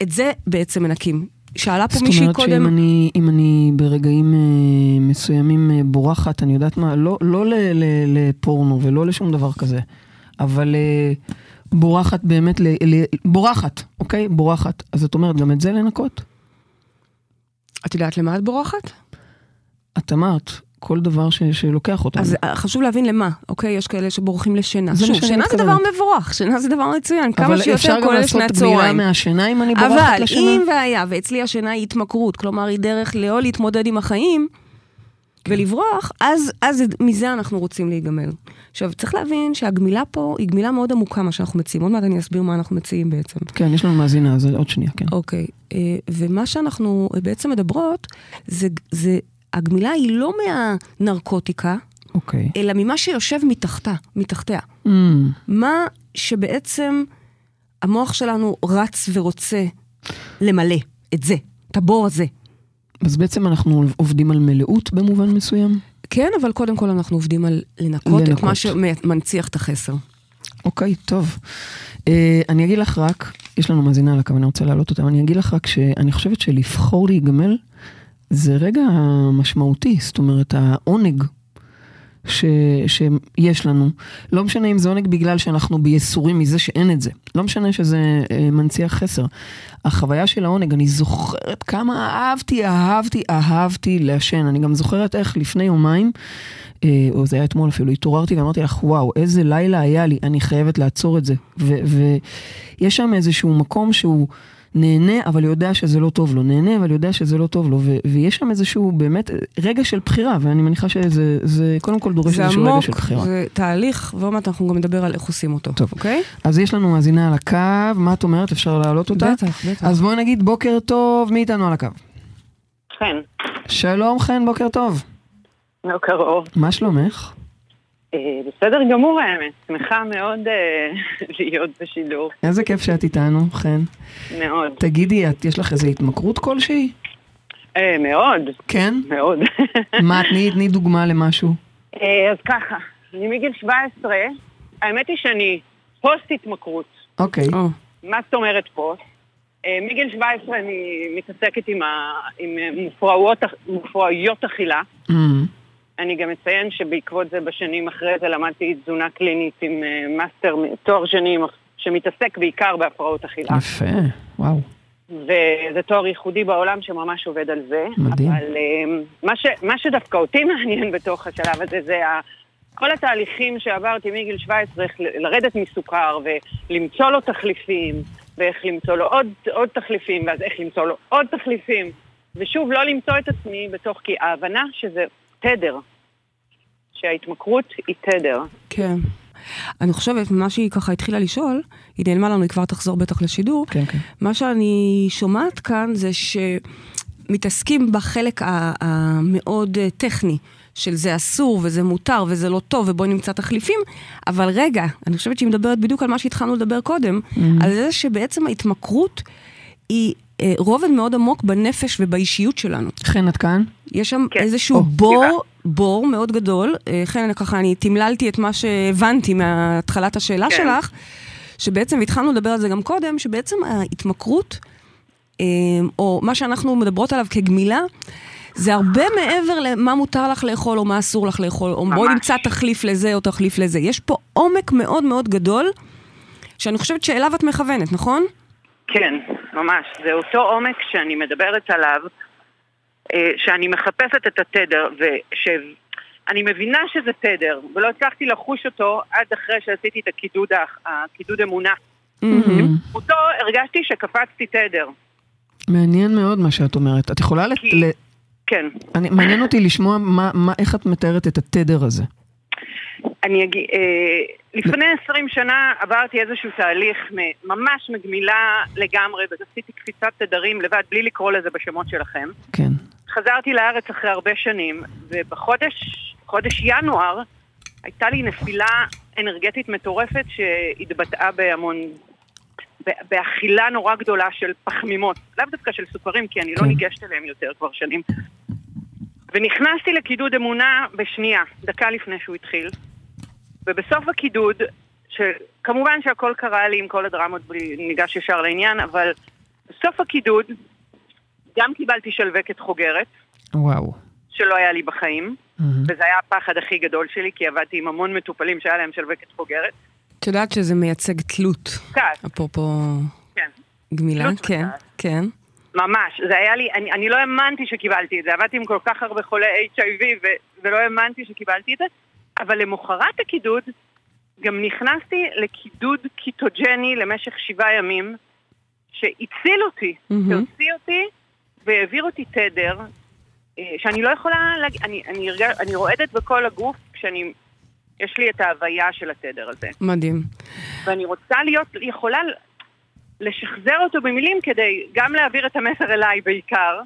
את זה בעצם מנקים. שאלה פה מישהי קודם... זאת אומרת שאם אני, אני ברגעים אה, מסוימים אה, בורחת, אני יודעת מה, לא, לא ל, ל, לפורנו ולא לשום דבר כזה, אבל אה, בורחת באמת, ל, ל, בורחת, אוקיי? בורחת. אז את אומרת, גם את זה לנקות? את יודעת למה את בורחת? את אמרת, כל דבר ש, שלוקח אותנו. אז אה, חשוב להבין למה, אוקיי? יש כאלה שבורחים לשינה. שוב, שינה זה דבר מבורך, שינה זה דבר מצוין, כמה שיותר כולל לפני הצהריים. אבל אפשר גם לעשות בריאה מהשינה אם אני בורחת לשינה? אבל אם והיה, ואצלי השינה היא התמכרות, כלומר היא דרך לא להתמודד עם החיים, כן. ולברוח, אז, אז מזה אנחנו רוצים להיגמל. עכשיו, צריך להבין שהגמילה פה היא גמילה מאוד עמוקה, מה שאנחנו מציעים. עוד מעט אני אסביר מה אנחנו מציעים בעצם. כן, יש לנו מאזינה, אז עוד שנייה, כן. אוקיי, אה, ומה שאנחנו בעצם מדברות, זה, זה הגמילה היא לא מהנרקוטיקה, okay. אוקיי. אלא ממה שיושב מתחתה, מתחתיה. Mm. מה שבעצם המוח שלנו רץ ורוצה למלא, את זה, את הבור הזה. אז בעצם אנחנו עובדים על מלאות במובן מסוים? כן, אבל קודם כל אנחנו עובדים על לנקות, לנקות. את מה שמנציח את החסר. אוקיי, okay, טוב. Uh, אני אגיד לך רק, יש לנו מאזינה על הקו, אני רוצה להעלות אותה, אני אגיד לך רק שאני חושבת שלבחור להיגמל, זה רגע משמעותי, זאת אומרת, העונג ש, שיש לנו, לא משנה אם זה עונג בגלל שאנחנו בייסורים מזה שאין את זה, לא משנה שזה אה, מנציח חסר. החוויה של העונג, אני זוכרת כמה אהבתי, אהבתי, אהבתי לעשן. אני גם זוכרת איך לפני יומיים, אה, או זה היה אתמול אפילו, התעוררתי ואמרתי לך, וואו, איזה לילה היה לי, אני חייבת לעצור את זה. ויש שם איזשהו מקום שהוא... נהנה, אבל יודע שזה לא טוב לו, נהנה, אבל יודע שזה לא טוב לו, ו- ויש שם איזשהו באמת רגע של בחירה, ואני מניחה שזה זה קודם כל דורש איזשהו עמוק, רגע של בחירה. זה עמוק, זה תהליך, ועוד מעט אנחנו גם נדבר על איך עושים אותו, טוב. אוקיי? אז יש לנו מאזינה על הקו, מה את אומרת? אפשר להעלות אותה? בטח, בטח. אז בואי נגיד בוקר טוב, מי איתנו על הקו? חן. שלום חן, בוקר טוב. בוקר אור. מה שלומך? אה, בסדר גמור האמת, שמחה מאוד אה, *laughs* להיות בשידור. איזה כיף שאת איתנו, חן. מאוד. תגידי, את, יש לך איזו התמכרות כלשהי? אה, מאוד. כן? מאוד. *laughs* מה, תני, דוגמה למשהו. אז ככה, אני מגיל 17, האמת היא שאני פוסט התמכרות. אוקיי. או, מה זאת אומרת פוסט? מגיל 17 אני מתעסקת עם, מהפרעות, מהפרעות אכילה. אני גם אציין שבעקבות זה בשנים אחרי זה למדתי תזונה קלינית עם אה, מאסטר, תואר שני שמתעסק בעיקר בהפרעות אכילה. יפה, וואו. וזה תואר ייחודי בעולם שממש עובד על זה. מדהים. אבל אה, מה, ש, מה שדווקא אותי *laughs* מעניין בתוך השלב הזה זה ה, כל התהליכים שעברתי מגיל 17, איך לרדת מסוכר ולמצוא לו תחליפים, ואיך למצוא לו עוד, עוד תחליפים, ואז איך למצוא לו עוד תחליפים. ושוב, לא למצוא את עצמי בתוך, כי ההבנה שזה תדר, שההתמכרות היא תדר. כן. אני חושבת, מה שהיא ככה התחילה לשאול, היא נעלמה לנו, היא כבר תחזור בטח לשידור. כן, כן. מה שאני שומעת כאן זה שמתעסקים בחלק המאוד אה, טכני. של זה אסור וזה מותר וזה לא טוב ובואי נמצא תחליפים, אבל רגע, אני חושבת שהיא מדברת בדיוק על מה שהתחלנו לדבר קודם, על זה שבעצם ההתמכרות היא אה, רובד מאוד עמוק בנפש ובאישיות שלנו. חן, את כאן? יש שם כן. איזשהו או, בור, סליחה. בור מאוד גדול. אה, לכן ככה אני תמללתי את מה שהבנתי מהתחלת השאלה כן. שלך, שבעצם התחלנו לדבר על זה גם קודם, שבעצם ההתמכרות, אה, או מה שאנחנו מדברות עליו כגמילה, זה הרבה מעבר למה מותר לך לאכול או מה אסור לך לאכול, או בואי ממש. נמצא תחליף לזה או תחליף לזה. יש פה עומק מאוד מאוד גדול, שאני חושבת שאליו את מכוונת, נכון? כן, ממש. זה אותו עומק שאני מדברת עליו, אה, שאני מחפשת את התדר, ושאני מבינה שזה תדר, ולא הצלחתי לחוש אותו עד אחרי שעשיתי את הקידוד, הקידוד אמונה. אותו הרגשתי שקפצתי תדר. מעניין מאוד מה שאת אומרת. את יכולה... כי- ל... כן. אני, מעניין אותי לשמוע מה, מה, איך את מתארת את התדר הזה. אני אגיד, אה, לפני 20 שנה עברתי איזשהו תהליך ממש מגמילה לגמרי, ועשיתי קפיצת תדרים לבד, בלי לקרוא לזה בשמות שלכם. כן. חזרתי לארץ אחרי הרבה שנים, ובחודש, חודש ינואר, הייתה לי נפילה אנרגטית מטורפת שהתבטאה בהמון, באכילה נורא גדולה של פחמימות. לאו דווקא של סוכרים, כי אני לא כן. ניגשת אליהם יותר כבר שנים. ונכנסתי לקידוד אמונה בשנייה, דקה לפני שהוא התחיל. ובסוף הקידוד, שכמובן שהכל קרה לי עם כל הדרמות, בלי- ניגש ישר לעניין, אבל בסוף הקידוד גם קיבלתי שלווקת חוגרת, וואו. שלא היה לי בחיים, מהמם. וזה היה הפחד הכי גדול שלי, כי עבדתי עם המון מטופלים שהיה להם שלווקת חוגרת. את יודעת שזה מייצג תלות, כעס, אפרופו כן. גמילה, כן. כן. ממש, זה היה לי, אני, אני לא האמנתי שקיבלתי את זה, עבדתי עם כל כך הרבה חולי HIV ו, ולא האמנתי שקיבלתי את זה, אבל למחרת הקידוד גם נכנסתי לקידוד קיטוג'ני למשך שבעה ימים, שהציל אותי, מהמם. שהוציא אותי והעביר אותי תדר, אה, שאני לא יכולה להגיד, אני, אני, אני רועדת בכל הגוף כשאני, יש לי את ההוויה של התדר הזה. מדהים. ואני רוצה להיות יכולה לשחזר אותו במילים כדי גם להעביר את המסר אליי בעיקר,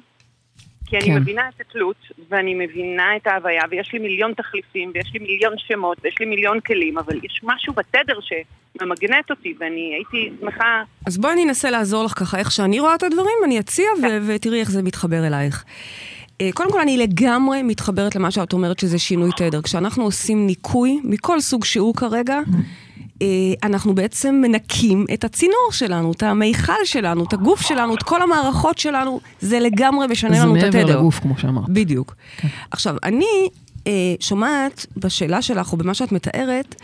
כי אני כן. מבינה את התלות, ואני מבינה את ההוויה, ויש לי מיליון תחליפים, ויש לי מיליון שמות, ויש לי מיליון כלים, אבל יש משהו בתדר שממגנט אותי, ואני הייתי שמחה... אז בואי אני אנסה לעזור לך ככה, איך שאני רואה את הדברים, אני אציע ו- ותראי איך זה מתחבר אלייך. אה, קודם כל, אני לגמרי מתחברת למה שאת אומרת שזה שינוי תדר. כשאנחנו עושים ניקוי, מכל סוג שהוא כרגע, אנחנו בעצם מנקים את הצינור שלנו, את המיכל שלנו, את הגוף שלנו, את כל המערכות שלנו, זה לגמרי משנה זה לנו את מעבר התדר. לגוף, כמו שאמרת. בדיוק. עכשיו, אני אה, שומעת בשאלה שלך, או במה שאת מתארת,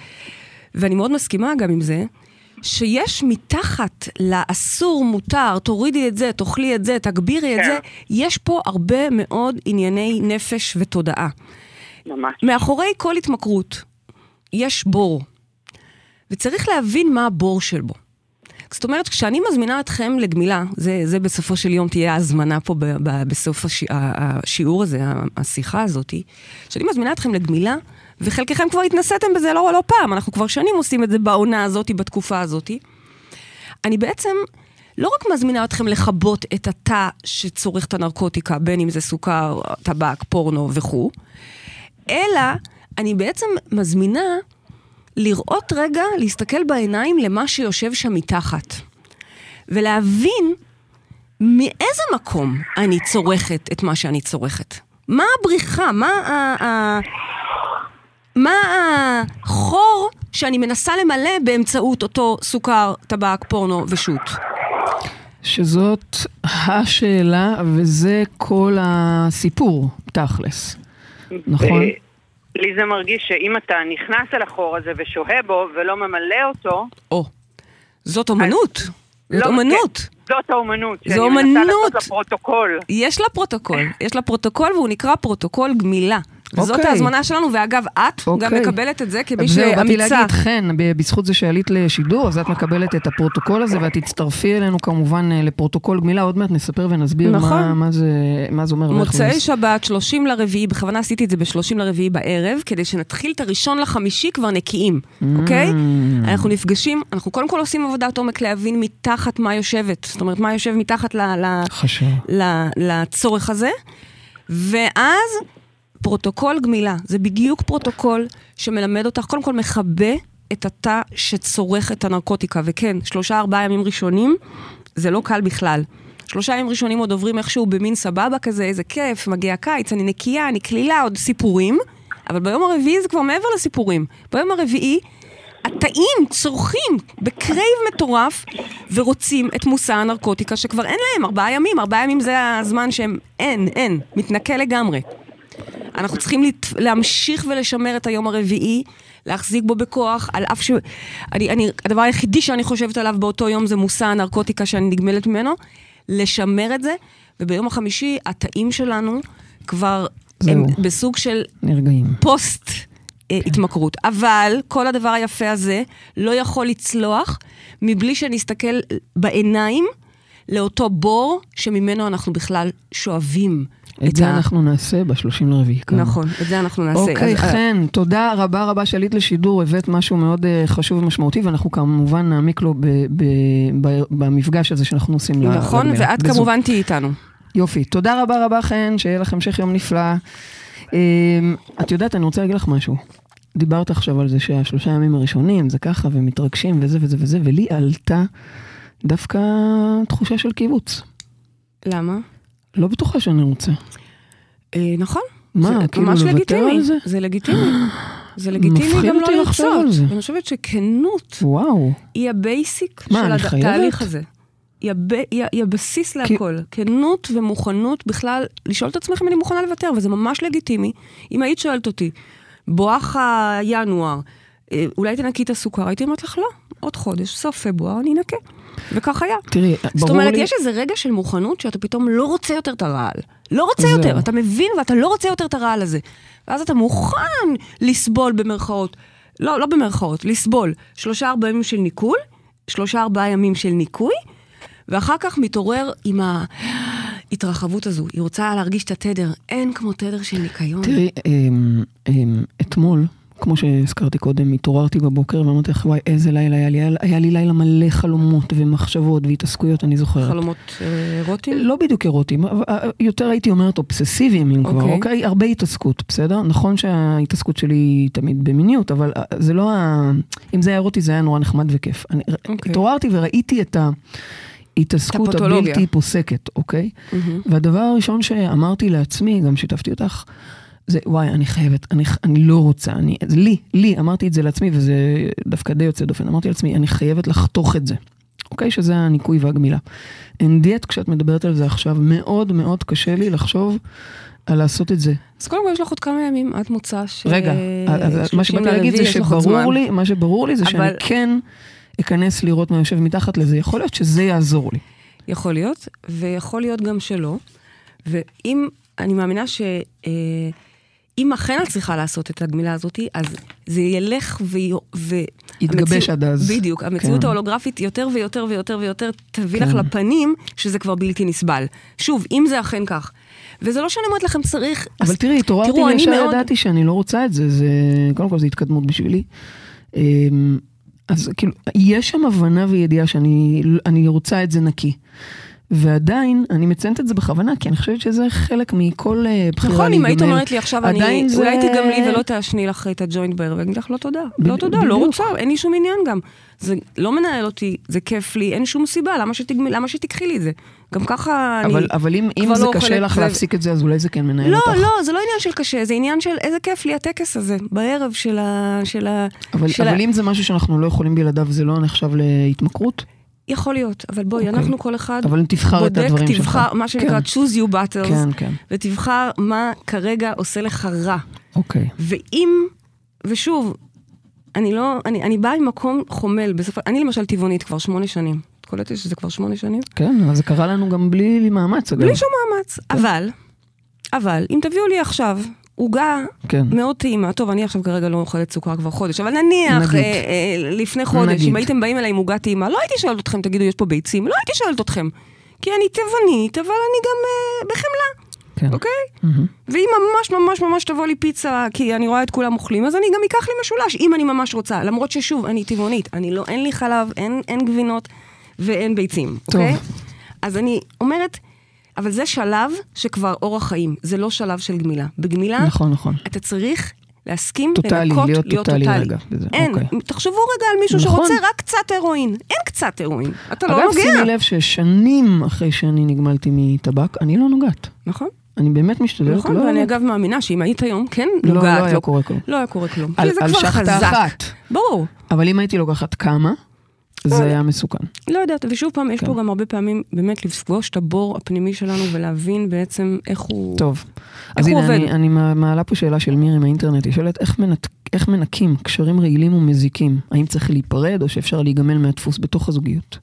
ואני מאוד מסכימה גם עם זה, שיש מתחת לאסור, מותר, תורידי את זה, תאכלי את זה, תגבירי את כן. זה, יש פה הרבה מאוד ענייני נפש ותודעה. ממש. מאחורי כל התמכרות יש בור, וצריך להבין מה הבור של בו. זאת אומרת, כשאני מזמינה אתכם לגמילה, זה, זה בסופו של יום תהיה ההזמנה פה ב, ב, בסוף הש, השיעור הזה, השיחה הזאת, כשאני מזמינה אתכם לגמילה, וחלקכם כבר התנסיתם בזה לא, לא פעם, אנחנו כבר שנים עושים את זה בעונה הזאת, בתקופה הזאת. אני בעצם לא רק מזמינה אתכם לכבות את התא שצורך את הנרקוטיקה, בין אם זה סוכר, טבק, פורנו וכו', אלא אני בעצם מזמינה לראות רגע, להסתכל בעיניים למה שיושב שם מתחת. ולהבין מאיזה מקום אני צורכת את מה שאני צורכת. מה הבריחה? מה ה... ה... מה החור שאני מנסה למלא באמצעות אותו סוכר, טבק, פורנו ושות'? שזאת השאלה, וזה כל הסיפור, תכלס. נכון? לי זה מרגיש שאם אתה נכנס אל החור הזה ושוהה בו ולא ממלא אותו... או, זאת אומנות. זאת לא, אומנות. כן, זאת האומנות. זו שאני אומנות. מנסה לעשות לפרוטוקול. יש לה פרוטוקול, יש לה פרוטוקול והוא נקרא פרוטוקול גמילה. זאת אוקיי. ההזמנה שלנו, ואגב, את גם אוקיי. מקבלת את זה כמי זהו, באתי שאמיצה. להגיד, חן, בזכות זה שעלית לשידור, אז את מקבלת את הפרוטוקול הזה, ואת תצטרפי אלינו כמובן אה, לפרוטוקול גמילה, עוד מעט נספר ונסביר נכון. מה, מה, זה, מה זה אומר. מוצאי שבת, 30 לרביעי, בכוונה עשיתי את זה ב-30 לרביעי בערב, כדי שנתחיל את הראשון לחמישי כבר נקיים, אוקיי? אנחנו נפגשים, אנחנו קודם כל עושים עבודת עומק להבין מתחת מה יושבת, זאת אומרת, מה יושב מתחת ל- ל-. ל- לצורך הזה, ואז פרוטוקול גמילה, זה בדיוק פרוטוקול שמלמד אותך, קודם כל מכבה את התא שצורך את הנרקוטיקה, וכן, שלושה ארבעה ימים ראשונים, זה לא קל בכלל. שלושה ימים ראשונים עוד עוברים איכשהו במין סבבה כזה, איזה כיף, מגיע הקיץ, אני נקייה, אני קלילה, עוד סיפורים, אבל ביום הרביעי זה כבר מעבר לסיפורים. ביום הרביעי התאים צורכים ב crave מטורף ורוצים את מושא הנרקוטיקה שכבר אין להם, ארבעה ימים, ארבעה ימים זה הזמן שהם אין, אין, מתנקה לגמרי. אנחנו צריכים לת... להמשיך ולשמר את היום הרביעי, להחזיק בו בכוח, על אף ש... אני, אני, הדבר היחידי שאני חושבת עליו באותו יום זה מושא הנרקוטיקה שאני נגמלת ממנו, לשמר את זה, וביום החמישי התאים שלנו כבר זהו. הם בסוג של נרגעים. פוסט אה, התמכרות. אבל כל הדבר היפה הזה לא יכול לצלוח מבלי שנסתכל בעיניים לאותו בור שממנו אנחנו בכלל שואבים. את זה ה- אנחנו נעשה ב-30 לרביעי. נכון, את זה אנחנו נעשה. אוקיי, אז, אה, חן, תודה רבה רבה שעלית לשידור, הבאת משהו מאוד אה, חשוב ומשמעותי, ואנחנו כמובן נעמיק לו ב- ב- ב- במפגש הזה שאנחנו עושים. ל- נכון, לגמילה. ואת בזום. כמובן תהיי איתנו. יופי, תודה רבה רבה חן, שיהיה לך המשך יום נפלא. אה, את יודעת, אני רוצה להגיד לך משהו. דיברת עכשיו על זה שהשלושה ימים הראשונים זה ככה ומתרגשים וזה וזה וזה, ולי עלתה דווקא תחושה של כיווץ. למה? לא בטוחה שאני רוצה. אה, נכון. מה, זה כאילו ממש לוותר לגיטימי. על זה? זה לגיטימי. זה לגיטימי גם לא לרצות. אני חושבת שכנות וואו. היא ה basic של? התהליך הזה. היא, הב... היא, היא הבסיס להכל. כנות ומוכנות בכלל, לשאול את עצמך אם אני מוכנה לוותר, וזה ממש לגיטימי. אם היית שואלת אותי, בואכה ינואר, אה, אולי תנקי את הסוכר, הייתי אומרת לך, לא, עוד חודש, סוף פברואר, אני אנקה. וכך היה. תראי, זאת ברור אומרת, לי... יש איזה רגע של מוכנות שאתה פתאום לא רוצה יותר את הרעל. לא רוצה זהו. יותר, אתה מבין ואתה לא רוצה יותר את הרעל הזה. ואז אתה מוכן לסבול במרכאות, לא, לא במרכאות, לסבול שלושה ארבעה ימים של ניקוי, שלושה ארבעה ימים של ניקוי, ואחר כך מתעורר עם ההתרחבות הזו. היא רוצה להרגיש את התדר. אין כמו תדר של ניקיון. תראי, אמ, אמ, אתמול, כמו שהזכרתי קודם, התעוררתי בבוקר ואמרתי לך, וואי, איזה לילה היה לי. היה- היה לי לילה מלא חלומות ומחשבות והתעסקות, אני זוכרת. חלומות אה, אירוטיים? לא בדיוק אירוטיים, אבל, אה, יותר הייתי אומרת אובססיביים אם כבר, אוקיי. אוקיי? הרבה התעסקות, בסדר? נכון שההתעסקות שלי היא תמיד במיניות, אבל אה, זה לא ה... אם זה היה אירוטי זה היה נורא נחמד וכיף. אני אוקיי. התעוררתי וראיתי את ההתעסקות את הפתולוגיה. הבלתי פוסקת, אוקיי? והדבר הראשון שאמרתי לעצמי, גם שיתפתי אותך, זה וואי, אני חייבת, אני, אני לא רוצה, אני, זה לי, לי, אמרתי את זה לעצמי, וזה דווקא די יוצא דופן, אמרתי לעצמי, אני חייבת לחתוך את זה, אוקיי? שזה הניקוי והגמילה. אין דיאט, כשאת מדברת על זה עכשיו, מאוד מאוד קשה לי לחשוב על לעשות את זה. אז קודם כל יש לך עוד כמה ימים עד מוצא ש... רגע, אז מה 30 שבאתי להגיד זה. שברור לי, מה שברור לי זה שאני אבל- כן אכנס לראות מה יושב מתחת לזה, יכול להיות שזה יעזור לי. יכול להיות, ויכול להיות גם שלא. ואם, אני מאמינה ש... אה, אם אכן את צריכה לעשות את הגמילה הזאת, אז זה ילך ו... ו... יתגבש המציאות- עד אז. בדיוק. המציאות כן. ההולוגרפית יותר ויותר ויותר ויותר תביא כן. לך לפנים שזה כבר בלתי נסבל. שוב, אם זה אכן כך. וזה לא שאני אומרת לכם צריך... אבל אז- תראי, התעוררתי וישר מאוד- ידעתי שאני לא רוצה את זה, זה, קודם כל זו התקדמות בשבילי. אמ, אז כאילו, יש שם הבנה וידיעה שאני אני רוצה את זה נקי. ועדיין, אני מציינת את זה בכוונה, כי אני חושבת שזה חלק מכל אה, בחירה נכון. אם היית אומרת לי עכשיו, אני, זה- אולי תגמלי ולא תעשני לך את הג'וינט בערב, אני אגיד לך לא תודה. לא בדיוק, תודה, לא בדיוק. רוצה, אין לי שום עניין גם. זה לא מנהל אותי, זה כיף לי, אין שום סיבה, למה, שתגמ... למה שתיקחי לי את זה? גם ככה אני... אבל, אבל אם, אם זה לא קשה לך זה- להפסיק את זה, אז אולי זה כן מנהל לא, אותך. לא, זה לא עניין של קשה, זה עניין של איזה כיף לי הטקס הזה, בערב של ה... של ה... אבל, של ה... אבל אם זה משהו שאנחנו לא יכולים בלעדיו, זה לא נחשב להתמכרות? יכול להיות, אבל בואי, אוקיי. אנחנו כל אחד אבל תבחר את בודק, הדברים שלך. תבחר, מה שנקרא כן. choose you battles, כן, כן. ותבחר מה כרגע עושה לך רע. אוקיי. ואם, ושוב, אני לא, אני, אני באה ממקום חומל, בסופו, אני למשל טבעונית כבר שמונה שנים. את קולטת שזה כבר שמונה שנים? כן, אבל זה קרה לנו גם בלי מאמץ, אגב. בלי שום מאמץ. אבל, אבל, אם תביאו לי עכשיו עוגה כן. מאוד טעימה, טוב, אני עכשיו כרגע לא אוכלת סוכר כבר חודש, אבל נניח. אה, אה, לפני חודש, נגיד. אם הייתם באים אליי עם עוגה טעימה, לא הייתי שואלת אתכם, תגידו, יש פה ביצים? לא הייתי שואלת אתכם. כי אני טבעונית, אבל אני גם אה, בחמלה, כן. אוקיי? מהמם. ואם ממש ממש ממש תבוא לי פיצה, כי אני רואה את כולם אוכלים, אז אני גם אקח לי משולש, אם אני ממש רוצה. למרות ששוב, אני טבעונית, אני לא, אין לי חלב, אין, אין גבינות ואין ביצים, טוב. אוקיי? אז אני אומרת, אבל זה שלב שכבר אורח חיים, זה לא שלב של גמילה. בגמילה, נכון, נכון. אתה צריך להסכים טוטאלי, לנקות, להיות טוטאלי רגע בזה, אין, אוקיי. תחשבו רגע על מישהו נכון. שרוצה רק קצת הרואין. אין קצת הרואין, אתה לא אגב, נוגע. שימי לב ששנים אחרי שאני נגמלתי מטבק, אני לא נוגעת. נכון, אני באמת משתדלת נכון, לא... ואני אגב מאמינה שאם היית היום, כן לא, נוגעת לא היה לו. קורה כלום. לא היה קורה כלום. על- על שחטה. אחת. ברור. אבל אם הייתי לוקחת כמה, זה היה מסוכן. לא יודעת, ושוב פעם, יש כן. פה גם הרבה פעמים באמת לפגוש את הבור הפנימי שלנו ולהבין בעצם איך הוא... טוב. איך אז הוא הנה, אני, עובד? אני מעלה פה שאלה של מירי מהאינטרנט, היא שואלת איך, מנק, איך מנקים קשרים רעילים ומזיקים? האם צריך להיפרד או שאפשר להיגמל מהדפוס בתוך הזוגיות?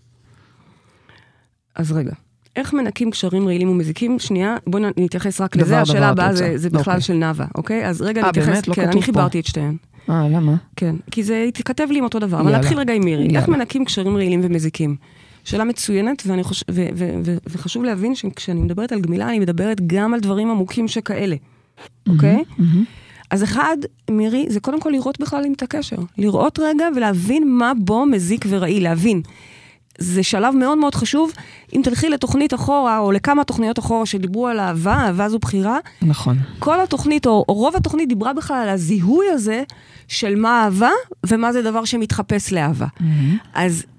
אז רגע. איך מנקים קשרים רעילים ומזיקים? שנייה, בואו נתייחס רק דבר, לזה. השאלה הבאה. זה, זה בכלל אוקיי. של נאוה, אוקיי? אז רגע אה, נתייחס... באמת? לא כן, אני פה. חיברתי את שתיהן. אה, למה? כן, כי זה התכתב לי עם אותו דבר. אבל. נתחיל רגע עם מירי. איך יאללה. מנקים קשרים רעילים ומזיקים? שאלה מצוינת, ואני חוש... ו- ו- ו- וחשוב להבין שכשאני מדברת על גמילה, אני מדברת גם על דברים עמוקים שכאלה, אוקיי? מהמם. אז אחד, מירי, זה קודם כל לראות בכלל עם את הקשר. לראות רגע ולהבין מה בו מזיק ורעיל, להבין. זה שלב מאוד מאוד חשוב. אם תלכי לתוכנית אחורה, או לכמה תוכניות אחורה שדיברו על אהבה, אהבה זו בחירה, נכון. כל התוכנית, או, או רוב התוכנית דיברה בכלל על הזיהוי הזה של מה אהבה, ומה זה דבר שמתחפש לאהבה. אז אה, אה,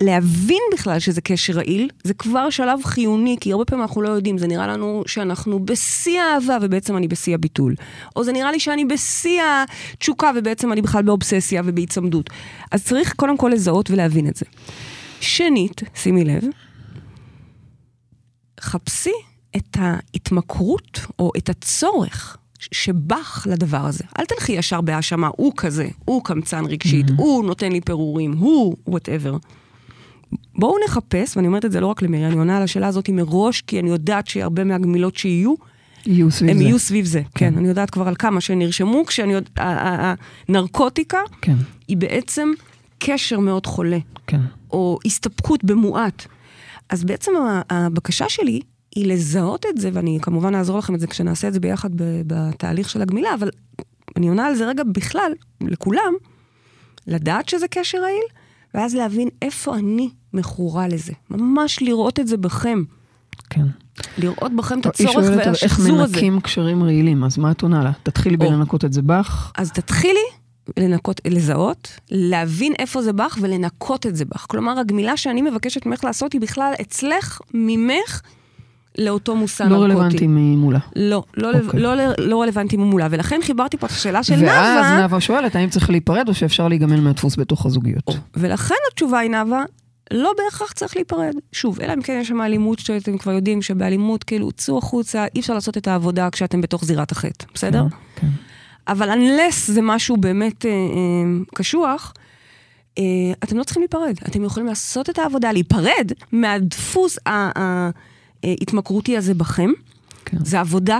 להבין בכלל שזה קשר רעיל, זה כבר שלב חיוני, כי הרבה פעמים אנחנו לא יודעים, זה נראה לנו שאנחנו בשיא האהבה ובעצם אני בשיא הביטול. או זה נראה לי שאני בשיא התשוקה ובעצם אני בכלל באובססיה ובהיצמדות. אז צריך קודם כל לזהות ולהבין את זה. שנית, שימי לב, חפשי את ההתמכרות או את הצורך שבך לדבר הזה. אל תלכי ישר בהאשמה, הוא כזה, הוא קמצן רגשית, mm-hmm. הוא נותן לי פירורים, הוא whatever. בואו נחפש, ואני אומרת את זה לא רק למירי, אני עונה על השאלה הזאת מראש, כי אני יודעת שהרבה מהגמילות שיהיו, יהיו סביב הם זה. יהיו סביב זה. כן, אני יודעת כבר על כמה שנרשמו, כשאני יודעת, הנרקוטיקה כן, היא בעצם קשר מאוד חולה. כן. או הסתפקות במועט. אז בעצם הבקשה שלי היא לזהות את זה, ואני כמובן אעזור לכם את זה כשנעשה את זה ביחד ב- בתהליך של הגמילה, אבל אני עונה על זה רגע בכלל, לכולם, לדעת שזה קשר רעיל, ואז להבין איפה אני מכורה לזה. ממש לראות את זה בכם. כן. לראות בכם את היא הצורך שואלת איך והשחזור הזה. מנקים קשרים רעילים, אז מה את עונה לה? תתחילי או. בלנקות את זה בך. אז תתחילי לנקות, לזהות, להבין איפה זה בך ולנקות את זה בך. כלומר, הגמילה שאני מבקשת ממך לעשות היא בכלל אצלך, ממך, לאותו מושא לא נרקוטי. רלוונטי ממולה. לא, לא, אוקיי. לא, לא, לא רלוונטי ממולה, ולכן חיברתי פה את השאלה של ואז נאוה, נאוה שואלת האם צריך להיפרד או שאפשר להיגמל מהדפוס בתוך הזוגיות. ולכן התשובה היא, נאוה, לא בהכרח צריך להיפרד. שוב, אלא אם כן יש שם אלימות שאתם כבר יודעים שבאלימות, כאילו, צאו החוצה, אי אפשר לעשות את העבודה כשאתם בתוך זירת החטא, בסדר? כן. אבל unless זה משהו באמת אה, אה, קשוח, אה, אתם לא צריכים להיפרד. אתם יכולים לעשות את העבודה, להיפרד מהדפוס ה- ה- ההתמכרותי הזה בכם. כן. זה עבודה.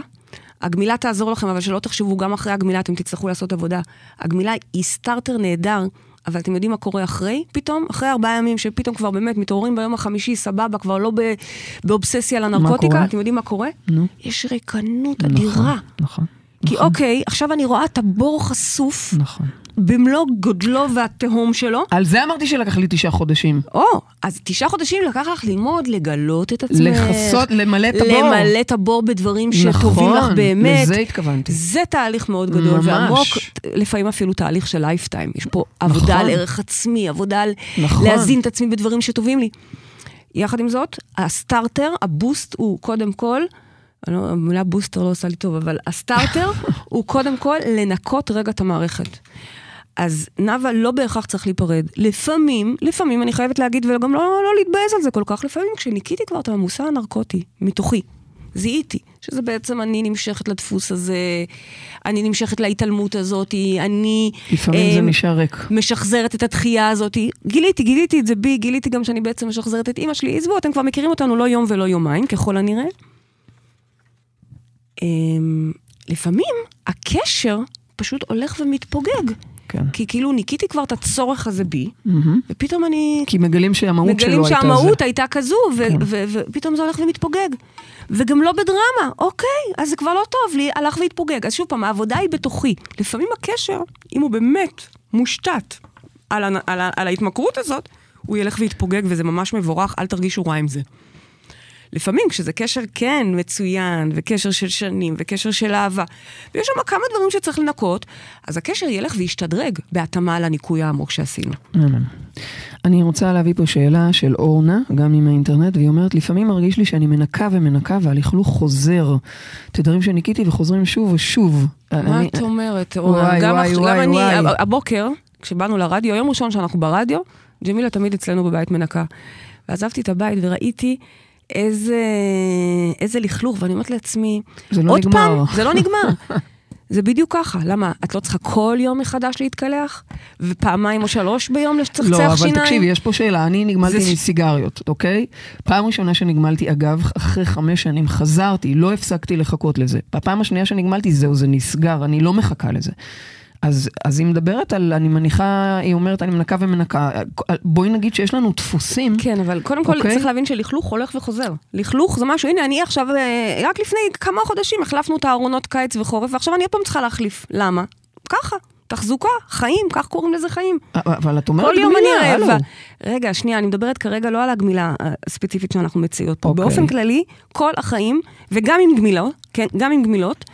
הגמילה תעזור לכם, אבל שלא תחשבו, גם אחרי הגמילה אתם תצטרכו לעשות עבודה. הגמילה היא סטארטר נהדר, אבל אתם יודעים מה קורה אחרי? פתאום, אחרי ארבעה ימים שפתאום כבר באמת מתעוררים ביום החמישי, סבבה, כבר לא ב- באובססיה לנרקוטיקה? אתם יודעים מה קורה? נו. יש ריקנות נכון, אדירה. נכון. כי נכון, אוקיי, עכשיו אני רואה את הבור חשוף, נכון. במלוא גודלו והתהום שלו. על זה אמרתי שלקח לי תשעה חודשים. או, אז תשעה חודשים לקח לך ללמוד, לגלות את עצמך. לכסות, למלא את הבור. למלא את הבור בדברים נכון, שטובים לך באמת. לזה התכוונתי. זה תהליך מאוד גדול, ממש. ועמוק, לפעמים אפילו תהליך של lifetime. יש פה עבודה נכון. על ערך עצמי, עבודה על נכון. להזין את עצמי בדברים שטובים לי. יחד עם זאת, ה starter, ה boost הוא קודם כל, אני לא- המילה בוסטר לא עושה לי טוב, אבל ה starter *laughs* הוא קודם כל לנקות רגע את המערכת. אז נאוה לא בהכרח צריך להיפרד. לפעמים, לפעמים אני חייבת להגיד, וגם לא, לא להתבאס על זה כל כך, לפעמים כשניקיתי כבר את המושא הנרקוטי, מתוכי, זיהיתי, שזה בעצם אני נמשכת לדפוס הזה, אני נמשכת להתעלמות הזאת, אני... לפעמים זה אה, נשאר ריק. משחזרת את התחייה הזאת. גיליתי, גיליתי את זה בי, גיליתי גם שאני בעצם משחזרת את אימא שלי. עזבו, אתם כבר מכירים אותנו לא יום ולא יומיים, ככל הנראה. אמ, לפעמים הקשר פשוט הולך ומתפוגג. כן. כי כאילו ניקיתי כבר את הצורך הזה בי, מהמם. ופתאום אני... כי מגלים שהמהות שלו מגלים הייתה שהמהות זה. הייתה כזו, ו- כן. ו- ופתאום זה הולך ומתפוגג. וגם לא בדרמה, אוקיי, אז זה כבר לא טוב לי, הלך והתפוגג. אז שוב פעם, העבודה היא בתוכי. לפעמים הקשר, אם הוא באמת מושתת על, על, ה- על ההתמכרות הזאת, הוא ילך ויתפוגג, וזה ממש מבורך, אל תרגישו רע עם זה. לפעמים כשזה קשר כן מצוין, וקשר של שנים, וקשר של אהבה, ויש שם כמה דברים שצריך לנקות, אז הקשר ילך וישתדרג בהתאמה לניקוי העמוק שעשינו. מהמם. אני רוצה להביא פה שאלה של אורנה, גם עם האינטרנט, והיא אומרת, לפעמים מרגיש לי שאני מנקה ומנקה והלכלוך חוזר. תדרים שניקיתי וחוזרים שוב ושוב. מה אני- את אומרת, וואי, אורנה? גם וואי, אח- וואי, גם אני, וואי. הב- הבוקר, כשבאנו לרדיו, יום ראשון שאנחנו ברדיו, ג'מילה תמיד אצלנו בבית מנקה. ועזבתי את הבית וראיתי איזה, איזה לכלוך, ואני אומרת לעצמי, זה לא עוד נגמר." פעם, זה לא נגמר. *laughs* זה בדיוק ככה, למה? את לא צריכה כל יום מחדש להתקלח? ופעמיים או שלוש ביום לצחצח לא, שיניים? אבל תקשיבי, יש פה שאלה, אני נגמלתי זה מסיגריות, אוקיי? פעם ראשונה שנגמלתי, אגב, אחרי חמש שנים חזרתי, לא הפסקתי לחכות לזה. בפעם השנייה שנגמלתי, זהו, זה נסגר, אני לא מחכה לזה. אז, אז היא מדברת על, אני מניחה, היא אומרת, אני מנקה ומנקה. בואי נגיד שיש לנו דפוסים. כן, אבל קודם כל אוקיי. צריך להבין שלכלוך הולך וחוזר. לכלוך זה משהו, הנה, אני עכשיו, אה, רק לפני כמה חודשים החלפנו את הארונות קיץ וחורף, ועכשיו אני עוד פעם צריכה להחליף. למה? ככה, תחזוקה, חיים, כך קוראים לזה חיים. אבל את אומרת כל יום גמילה, אני הלו. רגע, שנייה, אני מדברת כרגע לא על הגמילה אה, הספציפית שאנחנו מציעות פה. אוקיי. באופן כללי, כל החיים, וגם עם גמילות, כן, גם עם גמילות,